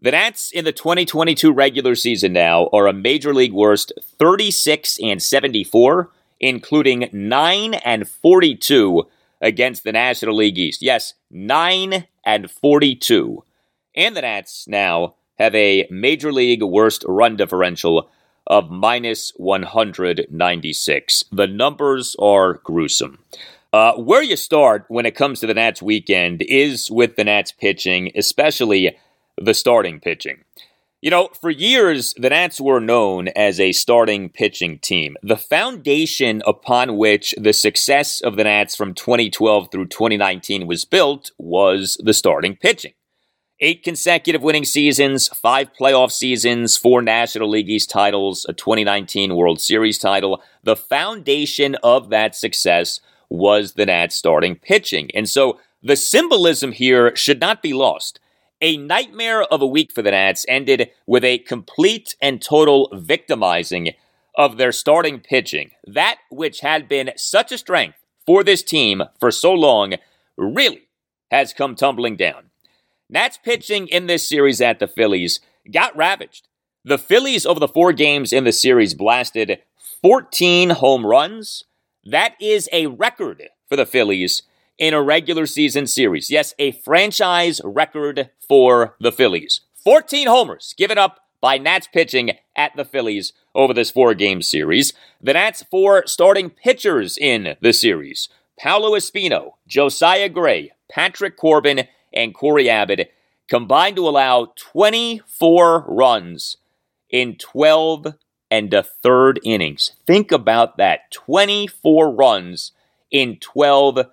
The Nats in the 2022 regular season now are a major league worst 36 and 74, including 9 and 42 against the National League East. Yes, 9 and 42. And the Nats now have a major league worst run differential of minus 196. The numbers are gruesome. Uh, where you start when it comes to the Nats weekend is with the Nats pitching, especially the starting pitching. You know, for years, the Nats were known as a starting pitching team. The foundation upon which the success of the Nats from 2012 through 2019 was built was the starting pitching. Eight consecutive winning seasons, five playoff seasons, four National League East titles, a 2019 World Series title. The foundation of that success was the Nats starting pitching. And so the symbolism here should not be lost. A nightmare of a week for the Nats ended with a complete and total victimizing of their starting pitching. That which had been such a strength for this team for so long really has come tumbling down. Nats pitching in this series at the Phillies got ravaged. The Phillies, over the four games in the series, blasted 14 home runs. That is a record for the Phillies in a regular season series. Yes, a franchise record for the Phillies. 14 homers given up by Nats pitching at the Phillies over this four game series. The Nats four starting pitchers in the series Paolo Espino, Josiah Gray, Patrick Corbin, and Cory Abbott combined to allow 24 runs in 12 and a third innings. Think about that 24 runs in 12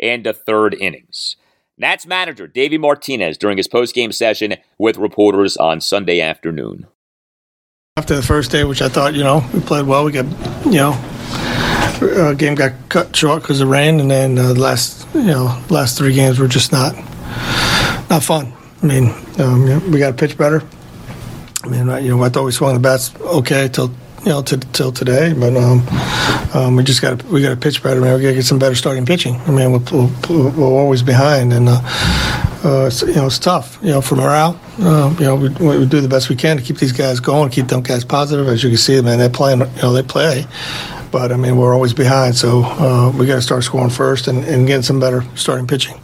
and a third innings. Nats manager Davey Martinez during his postgame session with reporters on Sunday afternoon. After the first day, which I thought, you know, we played well, we got, you know, uh, game got cut short because of rain, and then uh, the last, you know, last three games were just not, not fun. I mean, um, we got to pitch better. I mean, you know, I thought we swung the bats okay till you know till, today, but um, um, we just got we got to pitch better. Man, we got to get some better starting pitching. I mean, we're, we're, we're always behind, and uh, uh, it's, you know it's tough. You know, for morale, uh, you know, we, we, do the best we can to keep these guys going, keep them guys positive. As you can see, man, they're playing. You know, they play. But I mean, we're always behind, so uh, we got to start scoring first and, and getting some better starting pitching.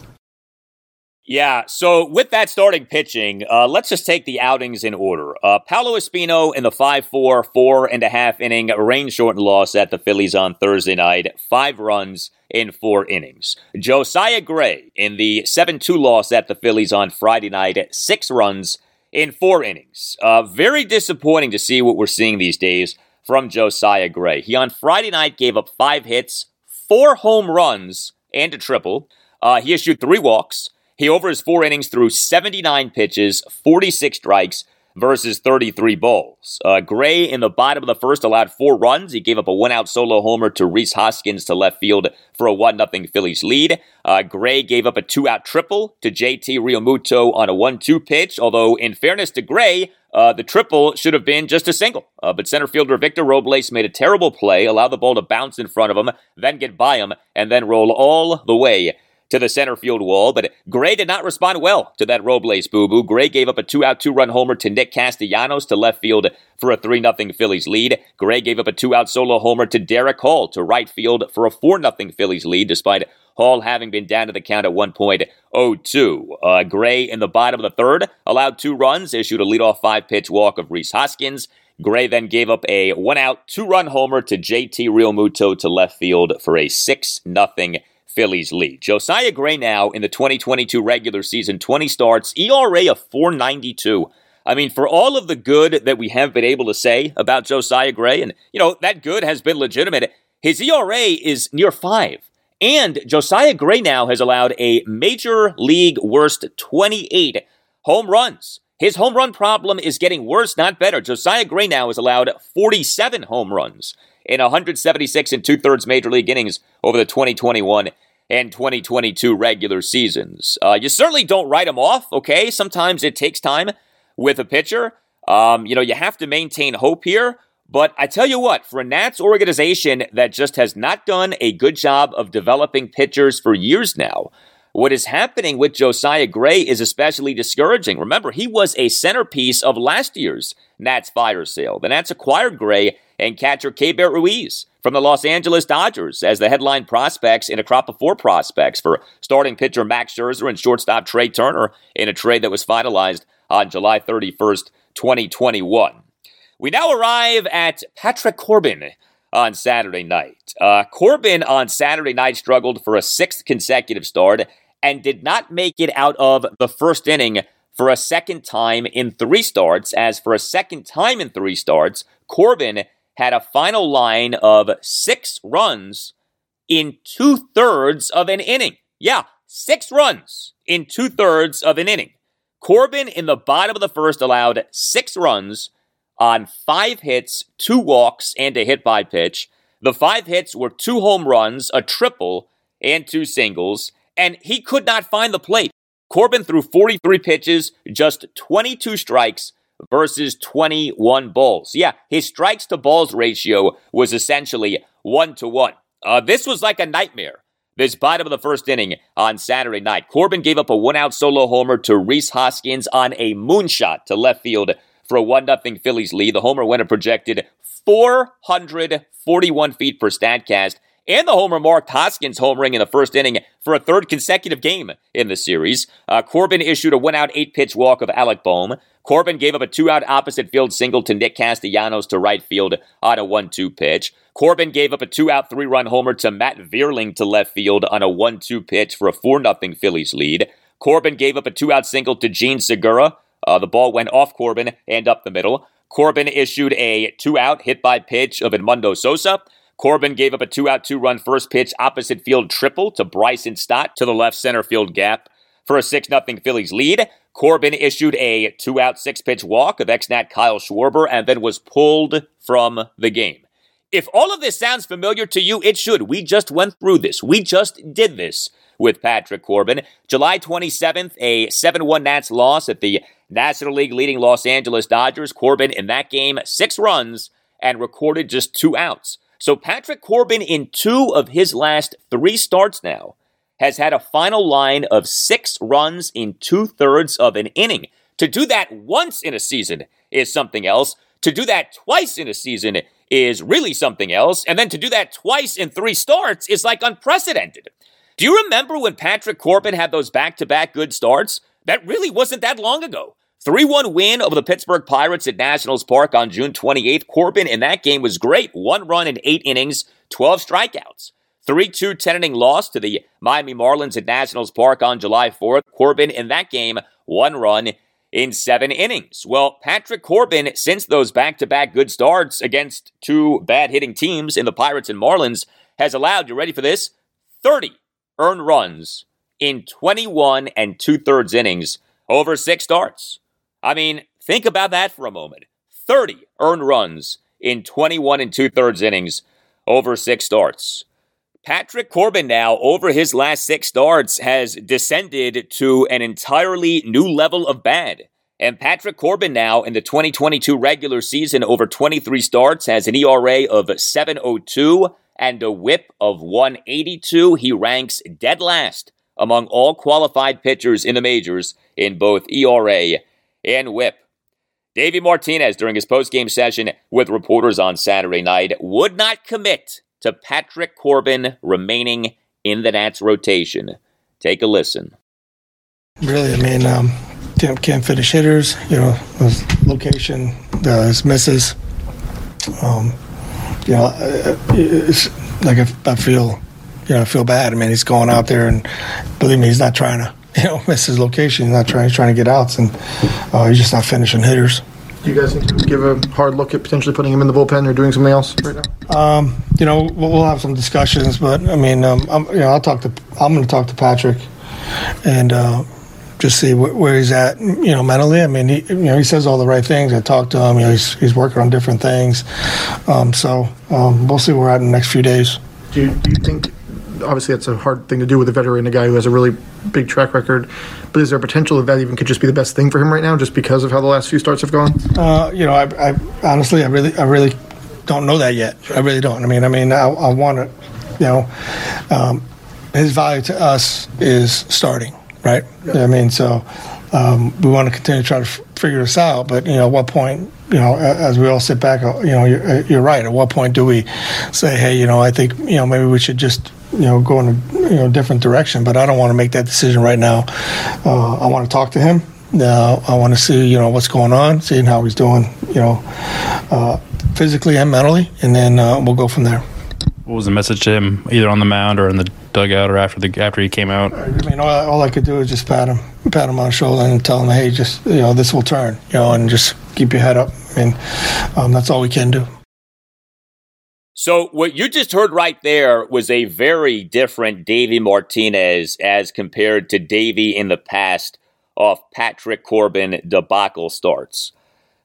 Yeah, so with that starting pitching, uh, let's just take the outings in order. Uh, Paolo Espino in the 5 4, four and a half inning rain shortened loss at the Phillies on Thursday night, five runs in four innings. Josiah Gray in the 7 2 loss at the Phillies on Friday night, six runs in four innings. Uh, very disappointing to see what we're seeing these days from Josiah Gray. He on Friday night gave up five hits, four home runs, and a triple. Uh, he issued three walks. He over his four innings threw 79 pitches, 46 strikes versus 33 balls. Uh, Gray in the bottom of the first allowed four runs. He gave up a one-out solo homer to Rhys Hoskins to left field for a one 0 Phillies lead. Uh, Gray gave up a two-out triple to JT Realmuto on a one-two pitch. Although, in fairness to Gray, uh, the triple should have been just a single. Uh, but center fielder Victor Robles made a terrible play, allowed the ball to bounce in front of him, then get by him, and then roll all the way to the center field wall, but Gray did not respond well to that Robles boo boo. Gray gave up a two out, two run homer to Nick Castellanos to left field for a 3 0 Phillies lead. Gray gave up a two out solo homer to Darick Hall to right field for a 4 0 Phillies lead, despite Hall having been down to the count at 1.02. Uh, Gray in the bottom of the third allowed two runs, issued a leadoff five pitch walk of Rhys Hoskins. Gray then gave up a one out, two run homer to JT Realmuto to left field for a 6 0 Phillies lead. Josiah Gray now in the 2022 regular season, 20 starts, ERA of 492. I mean, for all of the good that we have been able to say about Josiah Gray, and, you know, that good has been legitimate, his ERA is near five. And Josiah Gray now has allowed a major league worst 28 home runs. His home run problem is getting worse, not better. Josiah Gray now has allowed 47 home runs in 176 and two thirds major league innings over the 2021 and 2022 regular seasons. Uh, you certainly don't write him off, okay? Sometimes it takes time with a pitcher. Um, you know, you have to maintain hope here. But I tell you what, for a Nats organization that just has not done a good job of developing pitchers for years now, what is happening with Josiah Gray is especially discouraging. Remember, he was a centerpiece of last year's Nats fire sale. The Nats acquired Gray and catcher Keibert Ruiz from the Los Angeles Dodgers as the headline prospects in a crop of four prospects for starting pitcher Max Scherzer and shortstop Trea Turner in a trade that was finalized on July 31st, 2021. We now arrive at Patrick Corbin on Saturday night. Uh, Corbin on Saturday night struggled for a sixth consecutive start and did not make it out of the first inning for a second time in three starts, as for a second time in three starts, Corbin had a final line of six runs in two thirds of an inning. Yeah, six runs in two thirds of an inning. Corbin in the bottom of the first allowed six runs on five hits, two walks, and a hit by pitch. The five hits were two home runs, a triple, and two singles, and he could not find the plate. Corbin threw 43 pitches, just 22 strikes, versus 21 balls. Yeah, his strikes to balls ratio was essentially one to one. Uh, this was like a nightmare. This bottom of the first inning on Saturday night. Corbin gave up a one out solo homer to Rhys Hoskins on a moonshot to left field for a 1 0 Phillies lead. The homer went a projected 441 feet per StatCast and the homer marked Hoskins home homering in the first inning for a third consecutive game in the series. Uh, Corbin issued a one out eight pitch walk of Alec Bohm. Corbin gave up a two out opposite field single to Nick Castellanos to right field on a 1 2 pitch. Corbin gave up a two out three run homer to Matt Vierling to left field on a 1 2 pitch for a 4 0 Phillies lead. Corbin gave up a two out single to Jean Segura. Uh, the ball went off Corbin and up the middle. Corbin issued a two out hit by pitch of Edmundo Sosa. Corbin gave up a two out, two run first pitch opposite field triple to Bryson Stott to the left center field gap for a 6 0 Phillies lead. Corbin issued a two out, six pitch walk of ex Nat Kyle Schwarber and then was pulled from the game. If all of this sounds familiar to you, it should. We just went through this. We just did this with Patrick Corbin. July 27th, a 7 1 Nats loss at the National League leading Los Angeles Dodgers. Corbin in that game, six runs and recorded just two outs. So Patrick Corbin in two of his last three starts now has had a final line of six runs in two thirds of an inning. To do that once in a season is something else. To do that twice in a season is really something else. And then to do that twice in three starts is like unprecedented. Do you remember when Patrick Corbin had those back to back good starts? That really wasn't that long ago. 3 1 win over the Pittsburgh Pirates at Nationals Park on June 28th. Corbin in that game was great. One run in eight innings, 12 strikeouts. 3 2 10 inning loss to the Miami Marlins at Nationals Park on July 4th. Corbin in that game, one run in seven innings. Well, Patrick Corbin, since those back to back good starts against two bad hitting teams in the Pirates and Marlins, has allowed, you ready for this? 30 earned runs in 21 and two thirds innings over six starts. I mean, think about that for a moment. 30 earned runs in 21 and two thirds innings over six starts. Patrick Corbin now, over his last six starts, has descended to an entirely new level of bad. And Patrick Corbin now in the 2022 regular season over 23 starts has an ERA of 702 and a whip of 182. He ranks dead last among all qualified pitchers in the majors in both ERA and whip. Davey Martinez, during his postgame session with reporters on Saturday night, would not commit to Patrick Corbin remaining in the Nats rotation. Take a listen. Really, I mean, um, can't, can't finish hitters. You know, location, uh, his misses. Um, you know, it's like I, I feel, you know, I feel bad. I mean, he's going out there, and believe me, he's not trying to, you know, miss his location. He's not trying. He's trying to get outs, and uh, he's just not finishing hitters. Do you guys give a hard look at potentially putting him in the bullpen or doing something else right now? Um, you know, we'll, we'll have some discussions, but I mean, um, I'm, you know, I'll talk to. I'm going to talk to Patrick, and uh, just see wh- where he's at. You know, mentally. I mean, he, you know, he says all the right things. I talked to him. You know, he's he's working on different things. Um, so um, we'll see where we're at in the next few days. Do you, do you think? Obviously, that's a hard thing to do with a veteran, a guy who has a really big track record. But is there potential that that even could just be the best thing for him right now, just because of how the last few starts have gone? Uh, you know, I, I honestly, I really, I really don't know that yet. I really don't. I mean, I mean, I, I want to, you know, um, his value to us is starting, right? I mean, so um, we want to continue to try to f- figure this out. But you know, at what point, you know, as we all sit back, uh, you know, you're, you're right. At what point do we say, hey, you know, I think, you know, maybe we should just you know, go in a you know different direction. But I don't want to make that decision right now. Uh, I want to talk to him. Now I want to see you know what's going on, seeing how he's doing, you know, uh, physically and mentally, and then uh, we'll go from there. What was the message to him, either on the mound or in the dugout, or after the after he came out? I mean, all, all I could do is just pat him, pat him on the shoulder, and tell him, hey, just you know, this will turn, you know, and just keep your head up. I mean, um, that's all we can do. So, what you just heard right there was a very different Davey Martinez as compared to Davey in the past off Patrick Corbin debacle starts.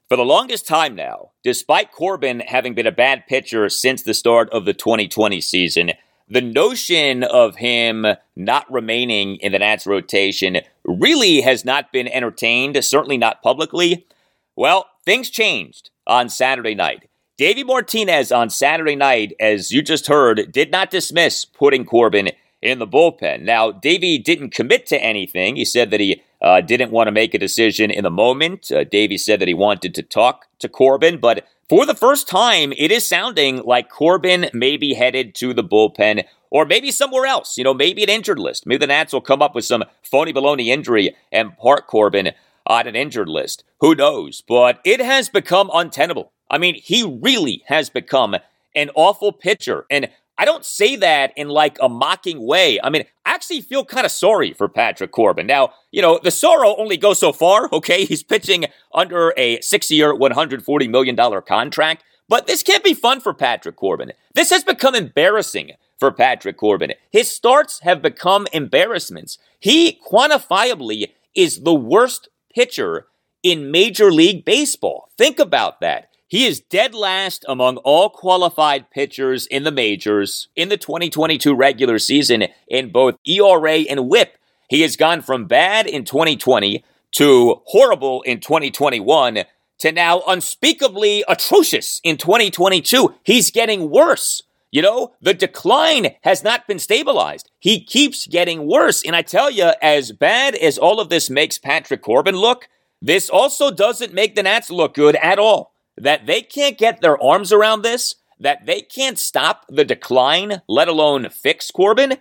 For the longest time now, despite Corbin having been a bad pitcher since the start of the 2020 season, the notion of him not remaining in the Nats rotation really has not been entertained, certainly not publicly. Well, things changed on Saturday night. Davey Martinez on Saturday night, as you just heard, did not dismiss putting Corbin in the bullpen. Now, Davey didn't commit to anything. He said that he uh, didn't want to make a decision in the moment. Uh, Davey said that he wanted to talk to Corbin, but for the first time, it is sounding like Corbin may be headed to the bullpen or maybe somewhere else. You know, maybe an injured list. Maybe the Nats will come up with some phony baloney injury and park Corbin on an injured list. Who knows? But it has become untenable. I mean, he really has become an awful pitcher. And I don't say that in like a mocking way. I mean, I actually feel kind of sorry for Patrick Corbin. Now, you know, the sorrow only goes so far, okay? He's pitching under a six year, $140 million contract. But this can't be fun for Patrick Corbin. This has become embarrassing for Patrick Corbin. His starts have become embarrassments. He quantifiably is the worst pitcher in Major League Baseball. Think about that. He is dead last among all qualified pitchers in the majors in the 2022 regular season in both ERA and whip. He has gone from bad in 2020 to horrible in 2021 to now unspeakably atrocious in 2022. He's getting worse. You know, the decline has not been stabilized. He keeps getting worse. And I tell you, as bad as all of this makes Patrick Corbin look, this also doesn't make the Nats look good at all that they can't get their arms around this, that they can't stop the decline, let alone fix Corbin,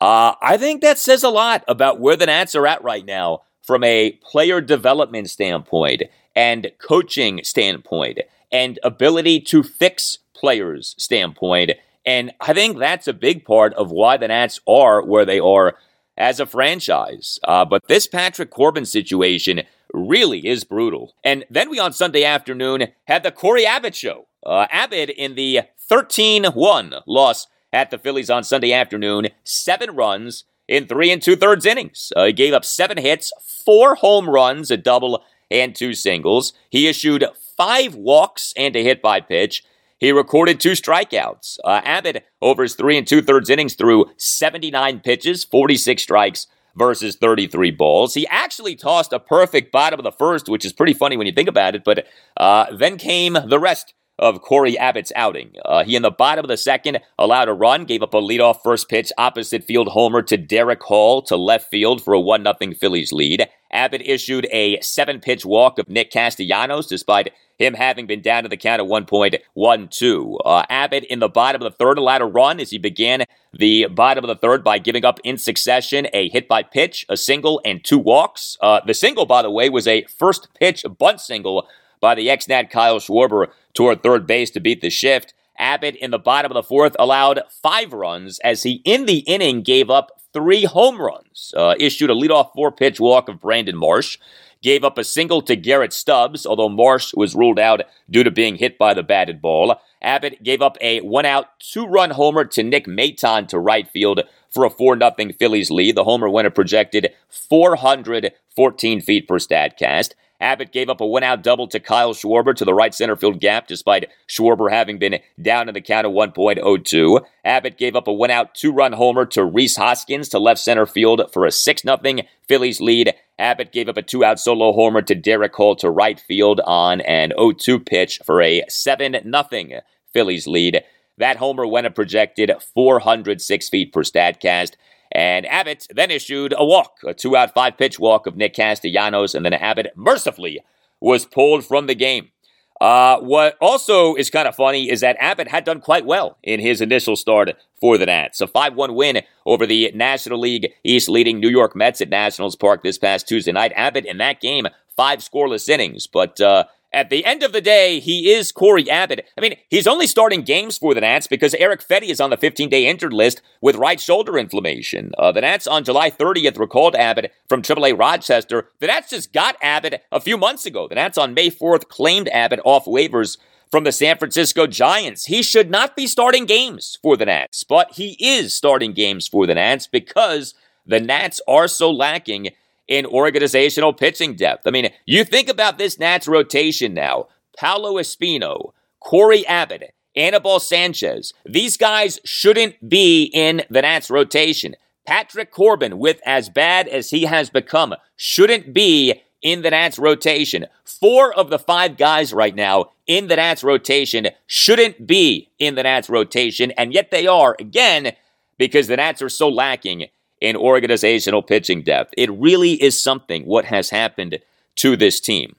uh, I think that says a lot about where the Nats are at right now from a player development standpoint and coaching standpoint and ability to fix players standpoint. And I think that's a big part of why the Nats are where they are as a franchise. Uh, but this Patrick Corbin situation really is brutal. And then we on Sunday afternoon had the Cory Abbott show. Uh, Abbott in the 13 1 loss at the Phillies on Sunday afternoon, seven runs in three and two thirds innings. Uh, he gave up seven hits, four home runs, a double, and two singles. He issued five walks and a hit by pitch. He recorded two strikeouts. Uh, Abbott, over his three and two thirds innings, threw 79 pitches, 46 strikes, versus 33 balls. He actually tossed a perfect bottom of the first, which is pretty funny when you think about it, but uh, then came the rest of Cory Abbott's outing. Uh, he, in the bottom of the second, allowed a run, gave up a leadoff first pitch opposite field homer to Darick Hall to left field for a 1 0 Phillies lead. Abbott issued a seven pitch walk of Nick Castellanos despite him having been down to the count of 1.12. Uh, Abbott in the bottom of the third allowed a run as he began the bottom of the third by giving up in succession a hit by pitch, a single, and two walks. Uh, the single, by the way, was a first pitch bunt single by the ex-Nat Kyle Schwarber toward third base to beat the shift. Abbott in the bottom of the fourth allowed five runs as he in the inning gave up three home runs, uh, issued a leadoff four pitch walk of Brandon Marsh gave up a single to Garrett Stubbs, although Marsh was ruled out due to being hit by the batted ball. Abbott gave up a one out, two run homer to Nick Maton to right field for a 4 0 Phillies lead. The homer winner projected 414 feet per StatCast. Abbott gave up a one out double to Kyle Schwarber to the right center field gap, despite Schwarber having been down in the count of 1.02. Abbott gave up a one out two run homer to Rhys Hoskins to left center field for a 6 0 Phillies lead. Abbott gave up a two out solo homer to Darick Hall to right field on an 0 2 pitch for a 7 0 Phillies lead. That homer went a projected 406 feet per StatCast. And Abbott then issued a walk, a two out, five pitch walk of Nick Castellanos, and then Abbott mercifully was pulled from the game. Uh, what also is kind of funny is that Abbott had done quite well in his initial start for the Nats. A 5 1 win over the National League East leading New York Mets at Nationals Park this past Tuesday night. Abbott in that game, five scoreless innings, but uh, at the end of the day, he is Cory Abbott. I mean, he's only starting games for the Nats because Erick Fedde is on the 15 day injured list with right shoulder inflammation. Uh, the Nats on July 30th recalled Abbott from AAA Rochester. The Nats just got Abbott a few months ago. The Nats on May 4th claimed Abbott off waivers from the San Francisco Giants. He should not be starting games for the Nats, but he is starting games for the Nats because the Nats are so lacking in organizational pitching depth. I mean, you think about this Nats rotation now Paolo Espino, Cory Abbott, Anibal Sanchez. These guys shouldn't be in the Nats rotation. Patrick Corbin, with as bad as he has become, shouldn't be in the Nats rotation. Four of the five guys right now in the Nats rotation shouldn't be in the Nats rotation, and yet they are, again, because the Nats are so lacking in organizational pitching depth. It really is something what has happened to this team.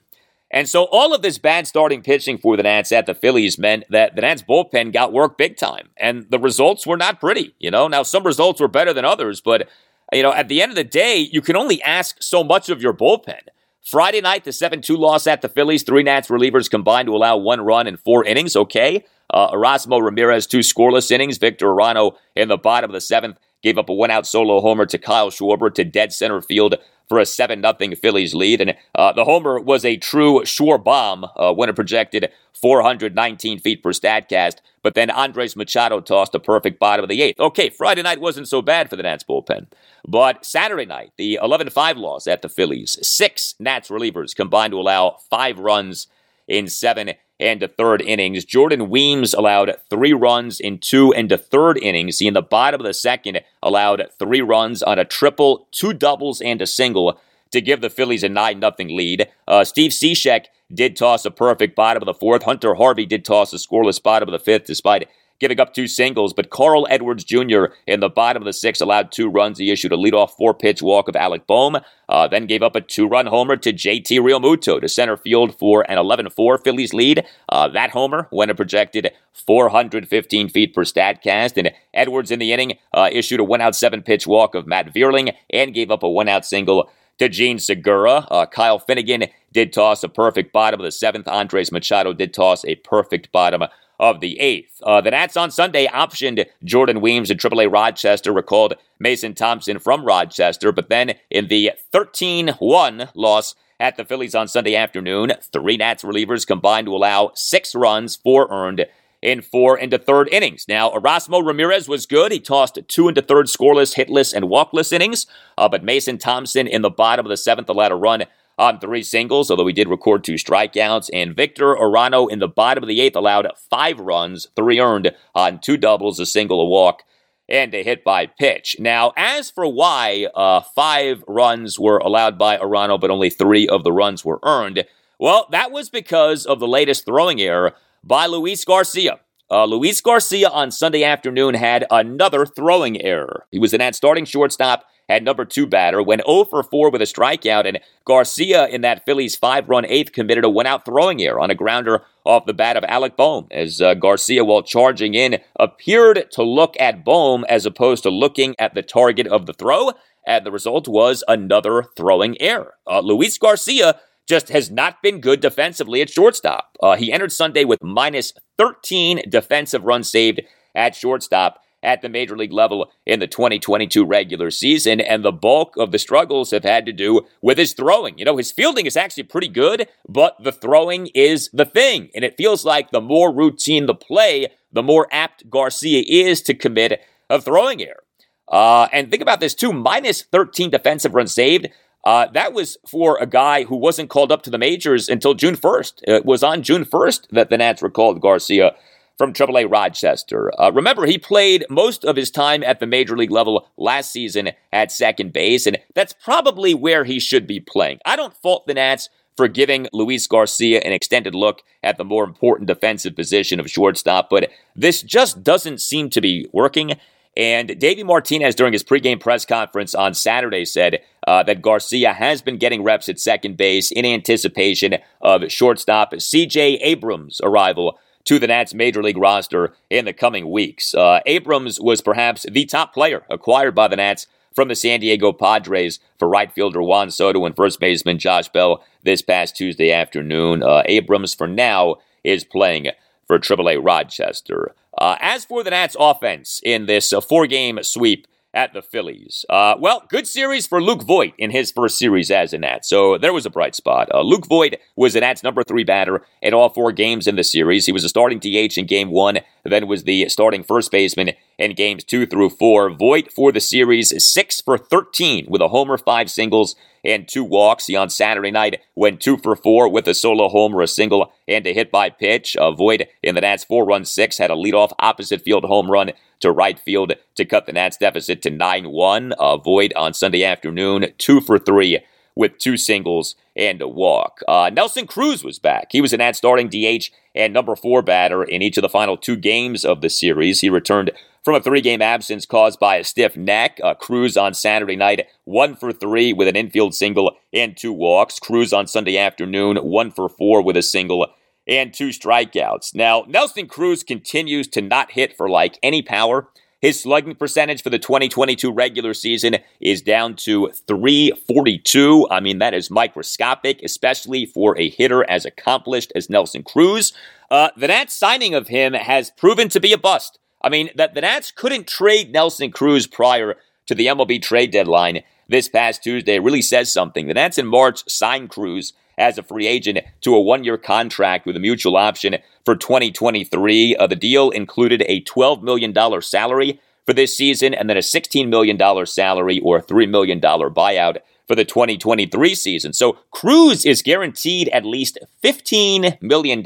And so all of this bad starting pitching for the Nats at the Phillies meant that the Nats bullpen got work big time. And the results were not pretty, you know. Now some results were better than others, but you know, at the end of the day, you can only ask so much of your bullpen. Friday night, the 7 2 loss at the Phillies. Three Nats relievers combined to allow one run in four innings. Okay. Uh, Erasmo Ramirez, two scoreless innings. Victor Arano in the bottom of the seventh gave up a one out solo homer to Kyle Schwarber to dead center field for a 7 0 Phillies lead. And uh, the homer was a true Schwar bomb uh, when it projected 419 feet per StatCast. But then Andres Machado tossed a perfect bottom of the eighth. Okay, Friday night wasn't so bad for the Nats bullpen. But Saturday night, the 11 5 loss at the Phillies, six Nats relievers combined to allow five runs in seven and a third innings. Jordan Weems allowed three runs in two and a third innings. He, in the bottom of the second, allowed three runs on a triple, two doubles, and a single to give the Phillies a 9 0 lead. Uh, Steve Cishek did toss a perfect bottom of the fourth. Hunter Harvey did toss a scoreless bottom of the fifth, despite giving up two singles. But Carl Edwards Jr. in the bottom of the sixth allowed two runs. He issued a leadoff four pitch walk of Alec Bohm, uh, then gave up a two run homer to JT Realmuto to center field for an 11 4 Phillies lead. Uh, that homer, when it projected 415 feet per StatCast, and Edwards in the inning uh, issued a one out seven pitch walk of Matt Vierling and gave up a one out single to Jean Segura. Uh, Kyle Finnegan did toss a perfect bottom of the seventh. Andres Machado did toss a perfect bottom of the eighth. Uh, the Nats on Sunday optioned Jordan Weems at AAA Rochester, recalled Mason Thompson from Rochester, but then in the 13 1 loss at the Phillies on Sunday afternoon, three Nats relievers combined to allow six runs, four earned in four into third innings. Now, Erasmo Ramirez was good. He tossed two into third scoreless, hitless, and walkless innings. Uh, but Mason Thompson in the bottom of the seventh allowed a run on three singles, although he did record two strikeouts. And Victor Arano in the bottom of the eighth allowed five runs, three earned on two doubles, a single, a walk, and a hit by pitch. Now, as for why uh, five runs were allowed by Arano, but only three of the runs were earned, well, that was because of the latest throwing error by Luis Garcia. Uh, Luis Garcia on Sunday afternoon had another throwing error. He was an that starting shortstop at number two batter, went 0 for 4 with a strikeout, and Garcia in that Phillies five run eighth committed a one out throwing error on a grounder off the bat of Alec Bohm, as uh, Garcia, while charging in, appeared to look at Bohm as opposed to looking at the target of the throw, and the result was another throwing error. Uh, Luis Garcia just has not been good defensively at shortstop. Uh, he entered Sunday with minus 13 defensive runs saved at shortstop at the major league level in the 2022 regular season, and the bulk of the struggles have had to do with his throwing. You know, his fielding is actually pretty good, but the throwing is the thing, and it feels like the more routine the play, the more apt Garcia is to commit a throwing error. Uh, and think about this too minus 13 defensive runs saved. Uh, that was for a guy who wasn't called up to the majors until June 1st. It was on June 1st that the Nats recalled Garcia from AAA Rochester. Uh, remember, he played most of his time at the major league level last season at second base, and that's probably where he should be playing. I don't fault the Nats for giving Luis Garcia an extended look at the more important defensive position of shortstop, but this just doesn't seem to be working. And Davey Martinez, during his pregame press conference on Saturday, said uh, that Garcia has been getting reps at second base in anticipation of shortstop CJ Abrams' arrival to the Nats major league roster in the coming weeks. Uh, Abrams was perhaps the top player acquired by the Nats from the San Diego Padres for right fielder Juan Soto and first baseman Josh Bell this past Tuesday afternoon. Uh, Abrams, for now, is playing for AAA Rochester. Uh, as for the Nats offense in this uh, four game sweep at the Phillies, uh, well, good series for Luke Voit in his first series as a Nat. So there was a bright spot. Uh, Luke Voit was the Nats' number three batter in all four games in the series. He was a starting DH in game one, then was the starting first baseman in games two through four. Voit for the series, six for 13 with a homer, five singles, and two walks. He on Saturday night went two for four with a solo homer, a single, and a hit by pitch. Uh, Voit in the Nats four run six had a leadoff opposite field home run to right field to cut the Nats deficit to 9 1. Uh, Voit on Sunday afternoon, two for three with two singles and a walk. Uh, Nelson Cruz was back. He was an Nats starting DH and number four batter in each of the final two games of the series. He returned from a three game absence caused by a stiff neck. Uh, Cruz on Saturday night, one for three with an infield single and two walks. Cruz on Sunday afternoon, one for four with a single and two strikeouts. Now, Nelson Cruz continues to not hit for like any power. His slugging percentage for the 2022 regular season is down to 342. I mean, that is microscopic, especially for a hitter as accomplished as Nelson Cruz. Uh, the Nats signing of him has proven to be a bust. I mean, that the Nats couldn't trade Nelson Cruz prior to the MLB trade deadline this past Tuesday really says something. The Nats in March signed Cruz as a free agent to a one year contract with a mutual option for 2023. Uh, the deal included a $12 million salary for this season and then a $16 million salary or $3 million buyout for the 2023 season. So Cruz is guaranteed at least $15 million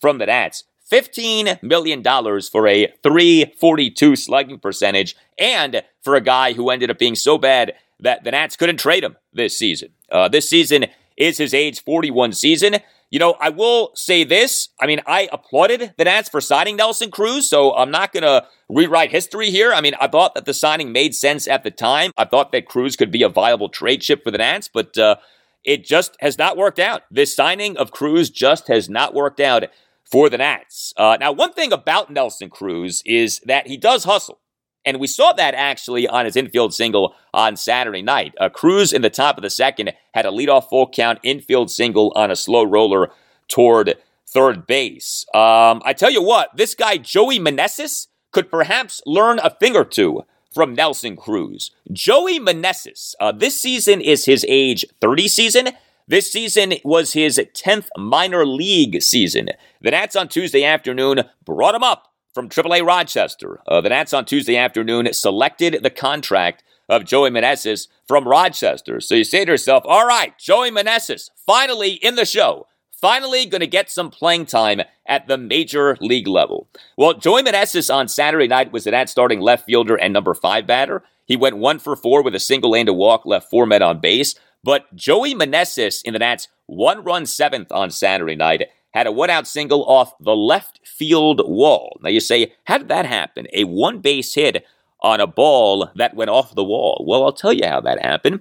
from the Nats. $15 million for a 342 slugging percentage and for a guy who ended up being so bad that the Nats couldn't trade him this season. Uh, this season is his age 41 season. You know, I will say this. I mean, I applauded the Nats for signing Nelson Cruz, so I'm not going to rewrite history here. I mean, I thought that the signing made sense at the time. I thought that Cruz could be a viable trade chip for the Nats, but uh, it just has not worked out. This signing of Cruz just has not worked out for the Nats. Uh, now, one thing about Nelson Cruz is that he does hustle. And we saw that actually on his infield single on Saturday night. Uh, Cruz in the top of the second had a leadoff full count infield single on a slow roller toward third base. Um, I tell you what, this guy, Joey Meneses, could perhaps learn a thing or two from Nelson Cruz. Joey Meneses, uh, this season is his age 30 season. This season was his 10th minor league season. The Nats on Tuesday afternoon brought him up from AAA Rochester. Uh, the Nats on Tuesday afternoon selected the contract of Joey Meneses from Rochester. So you say to yourself, all right, Joey Meneses, finally in the show. Finally, going to get some playing time at the major league level. Well, Joey Meneses on Saturday night was the Nats starting left fielder and number five batter. He went one for four with a single and a walk, left four men on base. But Joey Meneses in the Nats one run seventh on Saturday night had a one out single off the left field wall. Now you say, how did that happen? A one base hit on a ball that went off the wall. Well, I'll tell you how that happened.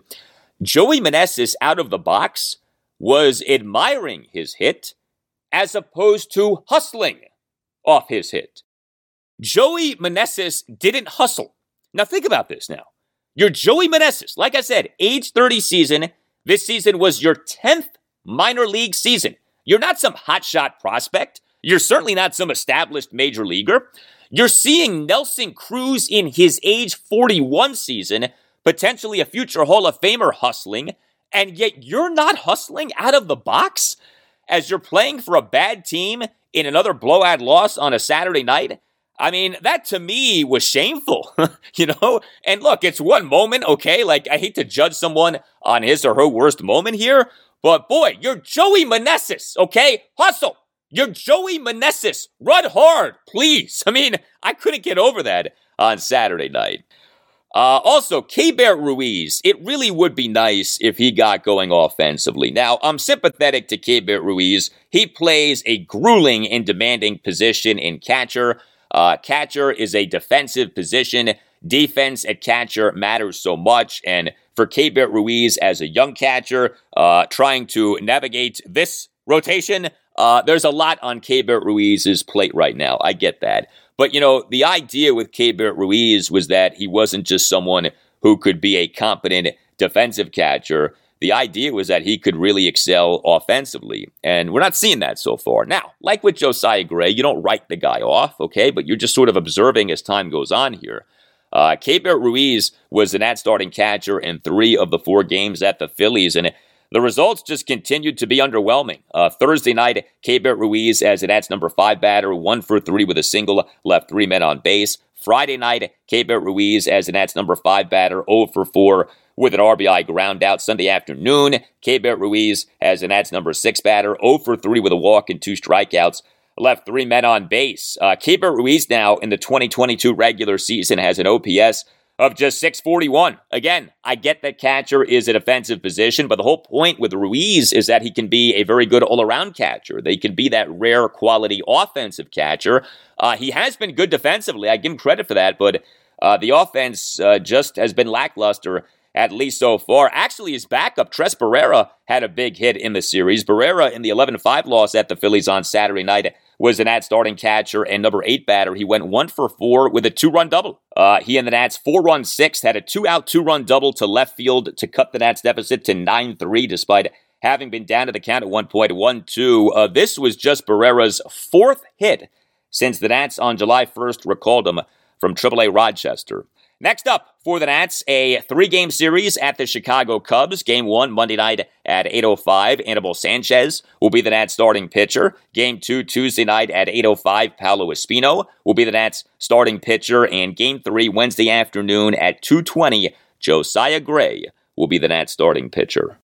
Joey Meneses out of the box was admiring his hit as opposed to hustling off his hit. Joey Meneses didn't hustle. Now think about this now. You're Joey Meneses. Like I said, age 30 season. This season was your 10th minor league season. You're not some hotshot prospect. You're certainly not some established major leaguer. You're seeing Nelson Cruz in his age 41 season, potentially a future Hall of Famer hustling, and yet you're not hustling out of the box as you're playing for a bad team in another blowout loss on a Saturday night. I mean, that to me was shameful, you know? And look, it's one moment, okay? Like, I hate to judge someone on his or her worst moment here, but boy, you're Joey Meneses, okay? Hustle. You're Joey Meneses. Run hard, please. I mean, I couldn't get over that on Saturday night. Uh, also, Keibert Ruiz, it really would be nice if he got going offensively. Now, I'm sympathetic to Keibert Ruiz. He plays a grueling and demanding position in catcher. Uh, catcher is a defensive position. Defense at catcher matters so much, and for Keibert Ruiz as a young catcher, uh, trying to navigate this rotation. Uh, there's a lot on Keibert Ruiz's plate right now. I get that. But, you know, the idea with Keibert Ruiz was that he wasn't just someone who could be a competent defensive catcher. The idea was that he could really excel offensively. And we're not seeing that so far. Now, like with Josiah Gray, you don't write the guy off, okay? But you're just sort of observing as time goes on here. Uh, Keibert Ruiz was an Nats starting catcher in three of the four games at the Phillies, and the results just continued to be underwhelming. Uh, Thursday night, Keibert Ruiz as an Nats number five batter, one for three with a single, left three men on base. Friday night, Keibert Ruiz as an Nats number five batter, 0 for 4 with an RBI ground out. Sunday afternoon, Keibert Ruiz as the Nats number six batter, 0 for 3 with a walk and two strikeouts left three men on base. Uh, Ruiz now in the 2022 regular season has an OPS of just 641. Again, I get that catcher is a defensive position, but the whole point with Ruiz is that he can be a very good all around catcher. They can be that rare quality offensive catcher. Uh, he has been good defensively. I give him credit for that, but uh, the offense uh, just has been lackluster at least so far. Actually, his backup, Tres Barrera, had a big hit in the series. Barrera, in the 11 5 loss at the Phillies on Saturday night, was the Nats starting catcher and number eight batter. He went one for four with a two run double. Uh, he and the Nats four run sixth had a two out, two run double to left field to cut the Nats deficit to 9 3 despite having been down to the count at one point, 1 2. Uh, this was just Barrera's fourth hit since the Nats on July 1st recalled him from AAA Rochester. Next up for the Nats, a three-game series at the Chicago Cubs. Game one Monday night at 8:05. Anibal Sanchez will be the Nats starting pitcher. Game two Tuesday night at 8:05. Paolo Espino will be the Nats starting pitcher, and Game three Wednesday afternoon at 2:20. Josiah Gray will be the Nats starting pitcher.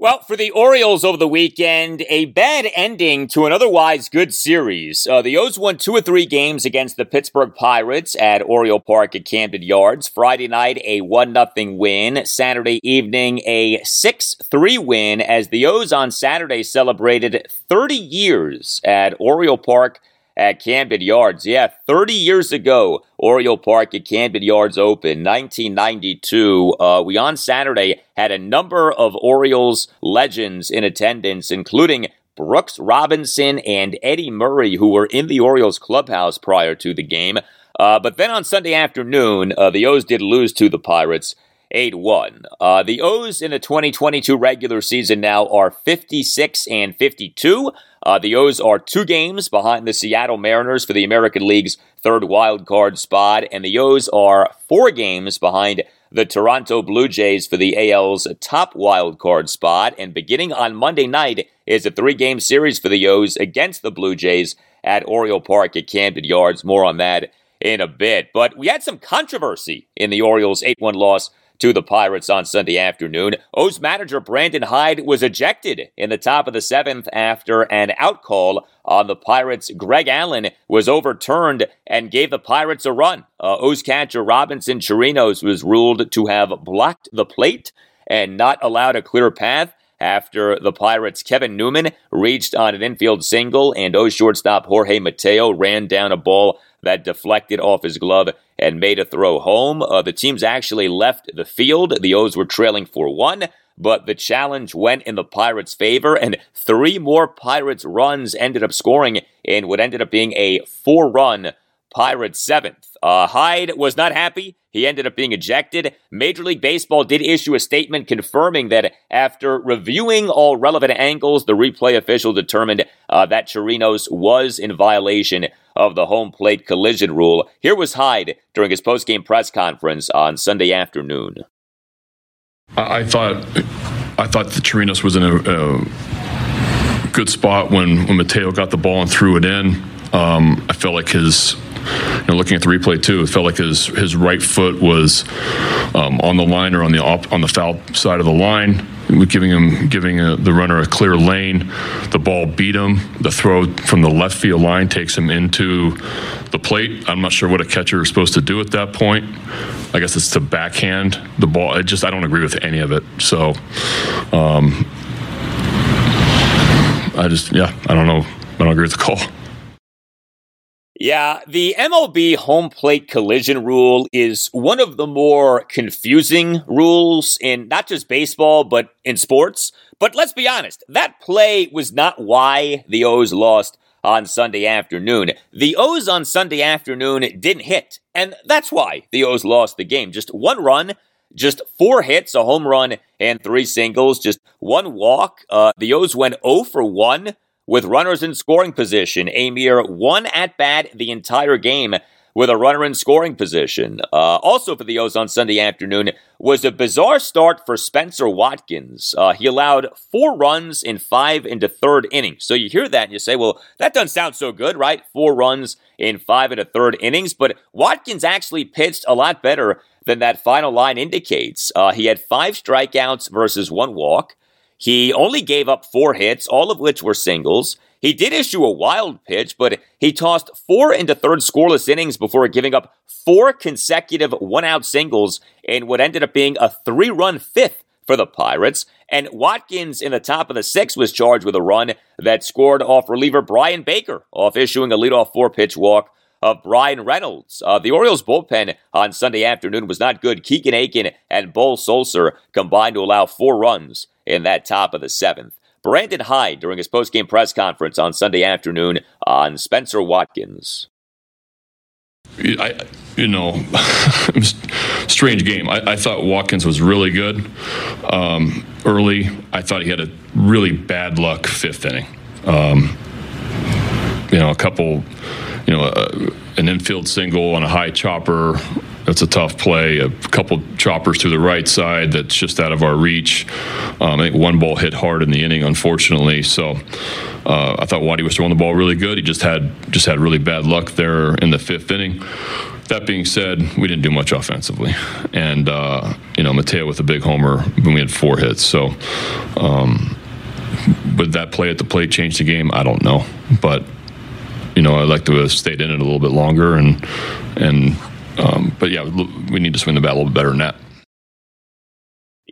Well, for the Orioles over the weekend, a bad ending to an otherwise good series. Uh, the O's won two or three games against the Pittsburgh Pirates at Oriole Park at Camden Yards. Friday night, a 1 0 win. Saturday evening, a 6 3 win as the O's on Saturday celebrated 30 years at Oriole Park at Camden Yards. Yeah, 30 years ago, Oriole Park at Camden Yards Open, 1992. Uh, we on Saturday had a number of Orioles legends in attendance, including Brooks Robinson and Eddie Murray, who were in the Orioles clubhouse prior to the game. Uh, but then on Sunday afternoon, uh, the O's did lose to the Pirates. 8 1. Uh, the O's in the 2022 regular season now are 56 and 52. Uh, the O's are two games behind the Seattle Mariners for the American League's third wild card spot, and the O's are four games behind the Toronto Blue Jays for the AL's top wild card spot. And beginning on Monday night is a three game series for the O's against the Blue Jays at Oriole Park at Camden Yards. More on that in a bit. But we had some controversy in the Orioles' 8 1 loss to the Pirates on Sunday afternoon. O's manager Brandon Hyde was ejected in the top of the seventh after an out call on the Pirates. Greg Allen was overturned and gave the Pirates a run. Uh, O's catcher Robinson Chirinos was ruled to have blocked the plate and not allowed a clear path after the Pirates' Kevin Newman reached on an infield single and O's shortstop Jorge Mateo ran down a ball that deflected off his glove and made a throw home. Uh, the teams actually left the field. The O's were trailing for one, but the challenge went in the Pirates' favor, and three more Pirates runs ended up scoring in what ended up being a four run Pirates seventh. Uh, Hyde was not happy. He ended up being ejected. Major League Baseball did issue a statement confirming that after reviewing all relevant angles, the replay official determined uh, that Chirinos was in violation of the home plate collision rule. Here was Hyde during his postgame press conference on Sunday afternoon. I thought I thought that Chirinos was in a, a, good spot when, when Mateo got the ball and threw it in. Um, I felt like his you know, looking at the replay too, it felt like his his right foot was um, on the line or on the op, on the foul side of the line, giving him giving a, the runner a clear lane. The ball beat him. The throw from the left field line takes him into the plate. I'm not sure what a catcher is supposed to do at that point. I guess it's to backhand the ball. I just I don't agree with any of it. So. Um, I just yeah I don't know I don't agree with the call. Yeah, the MLB home plate collision rule is one of the more confusing rules in not just baseball, but in sports. But let's be honest, that play was not why the O's lost on Sunday afternoon. The O's on Sunday afternoon didn't hit, and that's why the O's lost the game. Just one run, just four hits, a home run, and three singles, just one walk. Uh, the O's went 0 for 1 with runners in scoring position, a mere one at bat the entire game with a runner in scoring position. Uh, also for the O's on Sunday afternoon was a bizarre start for Spenser Watkins. Uh, he allowed four runs in five into third innings. So you hear that and you say, well, that doesn't sound so good, right? Four runs in five into third innings. But Watkins actually pitched a lot better than that final line indicates. Uh, he had five strikeouts versus one walk. He only gave up four hits, all of which were singles. He did issue a wild pitch, but he tossed four into third scoreless innings before giving up four consecutive one out singles in what ended up being a three run fifth for the Pirates. And Watkins in the top of the sixth was charged with a run that scored off reliever Bryan Baker off issuing a leadoff four pitch walk of Bryan Reynolds. Uh, the Orioles bullpen on Sunday afternoon was not good. Keegan Akin and Beau Sulser combined to allow four runs in that top of the seventh. Brandon Hyde during his postgame press conference on Sunday afternoon on Spenser Watkins. I, you know, strange game. I, I, thought Watkins was really good um, early. I thought he had a really bad luck fifth inning. Um, you know, a couple, you know, uh, an infield single on a high chopper. That's a tough play. A couple choppers to the right side that's just out of our reach. Um, I think one ball hit hard in the inning, unfortunately. So uh, I thought Waddy was throwing the ball really good. He just had just had really bad luck there in the fifth inning. That being said, we didn't do much offensively, and uh, you know Mateo with a big homer when we had four hits. So. Um, would that play at the plate change the game? I don't know, but you know, I'd like to have stayed in it a little bit longer. And and um, but yeah, we need to swing the bat a little bit better than that.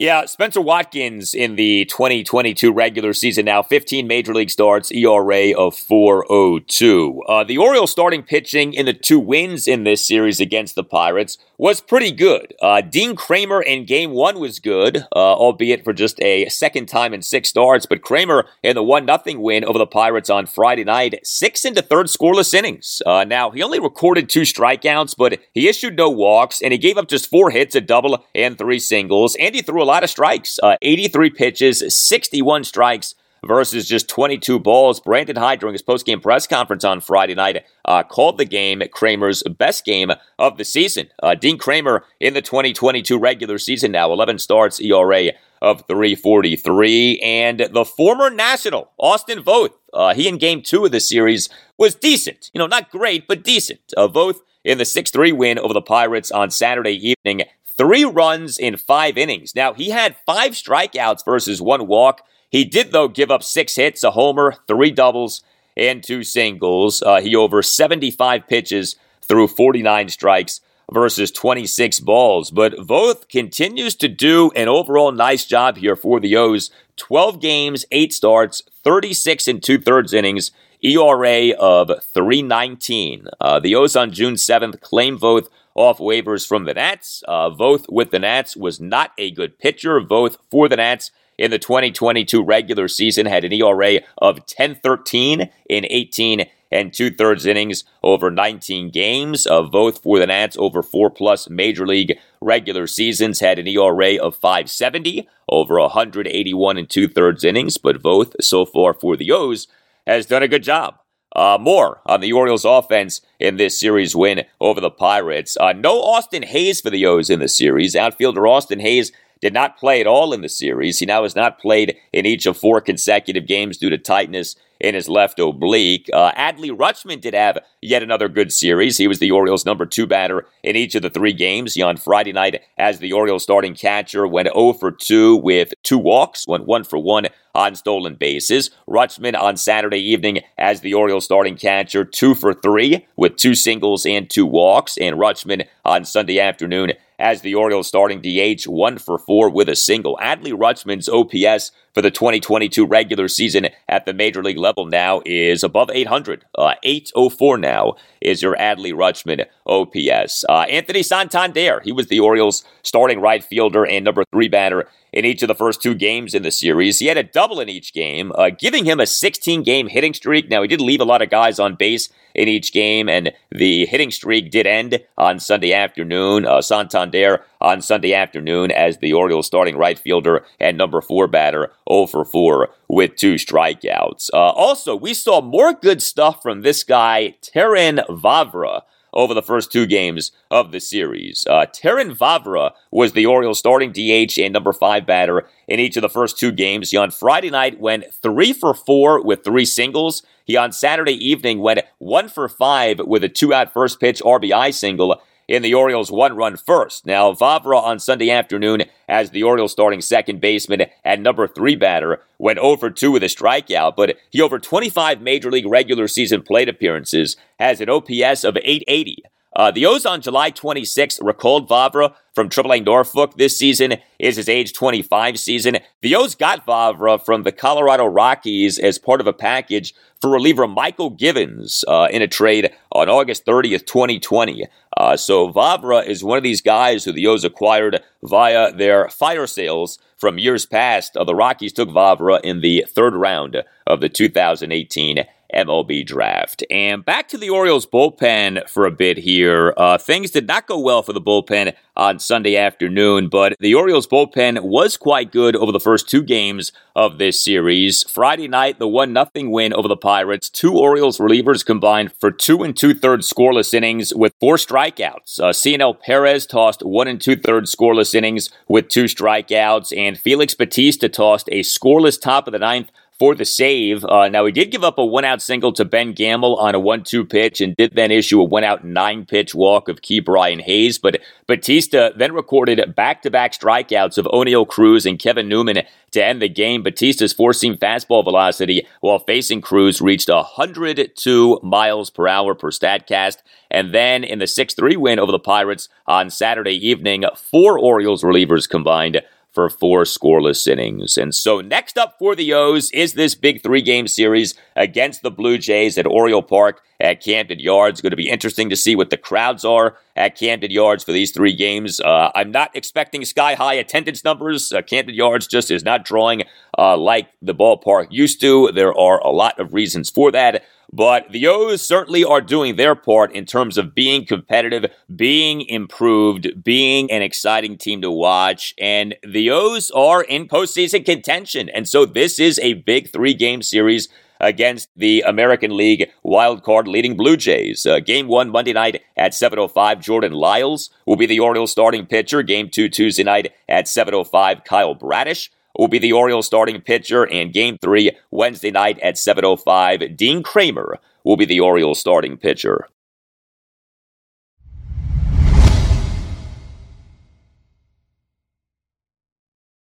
Yeah, Spenser Watkins in the 2022 regular season now, 15 major league starts, ERA of 4.02. Uh, the Orioles starting pitching in the two wins in this series against the Pirates was pretty good. Uh, Dean Kremer in game one was good, uh, albeit for just a second time in six starts. But Kremer in the 1 0 win over the Pirates on Friday night, six into third scoreless innings. Uh, now, he only recorded two strikeouts, but he issued no walks, and he gave up just four hits, a double, and three singles. And he threw a lot of strikes uh, 83 pitches, 61 strikes versus just 22 balls. Brandon Hyde, during his post-game press conference on Friday night, uh, called the game Kremer's best game of the season. Uh, Dean Kremer in the 2022 regular season now, 11 starts, ERA of 343. And the former National, Austin Voth, uh, he in game two of the series was decent. You know, not great, but decent. Uh, Voth in the 6 3 win over the Pirates on Saturday evening. Three runs in five innings. Now, he had five strikeouts versus one walk. He did, though, give up six hits, a homer, three doubles, and two singles. Uh, he over 75 pitches through 49 strikes versus 26 balls. But Voth continues to do an overall nice job here for the O's. 12 games, 8 starts, 36 and two thirds innings, ERA of 319. Uh, the O's on June 7th claim Voth off waivers from the Nats. Uh, Voth with the Nats was not a good pitcher. Voth for the Nats in the 2022 regular season had an ERA of 10-13 in 18 and two thirds innings over 19 games. Of Voth for the Nats over four plus major league regular seasons had an ERA of 570 over 181 and two thirds innings, but Voth so far for the O's has done a good job. Uh, more on the Orioles offense in this series win over the Pirates. Uh, no Austin Hays for the O's in the series. Outfielder Austin Hays did not play at all in the series. He now has not played in each of four consecutive games due to tightness in his left oblique. Uh, Adley Rutschman did have yet another good series. He was the Orioles' number two batter in each of the three games. He on Friday night as the Orioles starting catcher went 0 for 2 with two walks, went 1 for 1 on stolen bases. Rutschman on Saturday evening as the Orioles starting catcher, 2 for 3 with two singles and two walks. And Rutschman on Sunday afternoon as the Orioles starting DH, 1 for 4 with a single. Adley Rutschman's OPS for the 2022 regular season at the major league level now is above 800. Uh, 804 now is your Adley Rutschman OPS. Uh, Anthony Santander, he was the Orioles starting right fielder and number three batter in each of the first two games in the series. He had a double in each game, uh, giving him a 16 game hitting streak. Now, he did leave a lot of guys on base in each game, and the hitting streak did end on Sunday afternoon. Uh, Santander on Sunday afternoon as the Orioles starting right fielder and number four batter 0 for 4 with two strikeouts. Uh, also, we saw more good stuff from this guy, Terrin Vavra over the first two games of the series. Uh, Terrin Vavra was the Orioles starting DH and number five batter in each of the first two games. He on Friday night went three for four with three singles. He on Saturday evening went one for five with a two out first pitch RBI single in the Orioles' one run first. Now, Vavra on Sunday afternoon as the Orioles starting second baseman and number three batter went over 2 with a strikeout, but he over 25 major league regular season plate appearances has an OPS of 880. Uh, the O's on July 26th recalled Vavra from AAA Norfolk this season is his age 25 season. The O's got Vavra from the Colorado Rockies as part of a package for reliever Mychal Givens uh, in a trade on August 30th, 2020. Uh, so Vavra is one of these guys who the O's acquired via their fire sales from years past. Uh, the Rockies took Vavra in the third round of the 2018 MLB draft. And back to the Orioles bullpen for a bit here. Uh, things did not go well for the bullpen on Sunday afternoon, but the Orioles bullpen was quite good over the first two games of this series. Friday night, the 1 0 win over the Pirates. Two Orioles relievers combined for two and two thirds scoreless innings with four strikeouts. Uh, Cionel Perez tossed one and two thirds scoreless innings with two strikeouts, and Felix Bautista tossed a scoreless top of the ninth for the save. Uh, now, he did give up a one out single to Ben Gamel on a 1 2 pitch and did then issue a one out nine pitch walk of Ke'Bryan Hayes. But Bautista then recorded back to back strikeouts of Oneil Cruz and Kevin Newman to end the game. Bautista's four seam fastball velocity while facing Cruz reached 102 miles per hour per StatCast. And then in the 6 3 win over the Pirates on Saturday evening, four Orioles relievers combined for four scoreless innings. And so next up for the O's is this big three game series against the Blue Jays at Oriole Park at Camden Yards. Going to be interesting to see what the crowds are at Camden Yards for these three games. Uh, I'm not expecting sky high attendance numbers. Uh, Camden Yards just is not drawing uh, like the ballpark used to. There are a lot of reasons for that. But the O's certainly are doing their part in terms of being competitive, being improved, being an exciting team to watch. And the O's are in postseason contention. And so this is a big three game series against the American League wildcard leading Blue Jays. Uh, game one Monday night at 7.05, Jordan Lyles will be the Orioles starting pitcher. Game two Tuesday night at 7.05, Kyle Bradish will be the Orioles starting pitcher. And game three Wednesday night at 7.05, Dean Kremer will be the Orioles starting pitcher.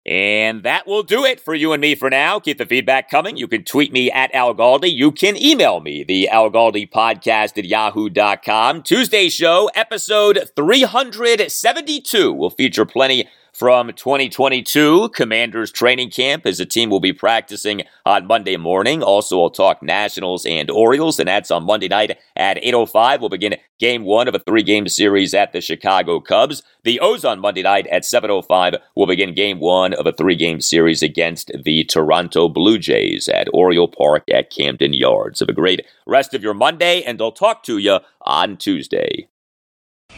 And that will do it for you and me for now. Keep the feedback coming. You can tweet me at Al Galdi. You can email me, the Al Galdi podcast at yahoo.com. Tuesday show, episode 372, will feature plenty from 2022 Commanders training camp as the team will be practicing on Monday morning. Also, I'll talk Nationals and Orioles, and that's on Monday night at 8.05. We'll begin game one of a three-game series at the Chicago Cubs. The O's on Monday night at 7.05 will begin game one of a three-game series against the Toronto Blue Jays at Oriole Park at Camden Yards. Have a great rest of your Monday, and I'll talk to you on Tuesday.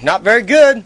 Not very good.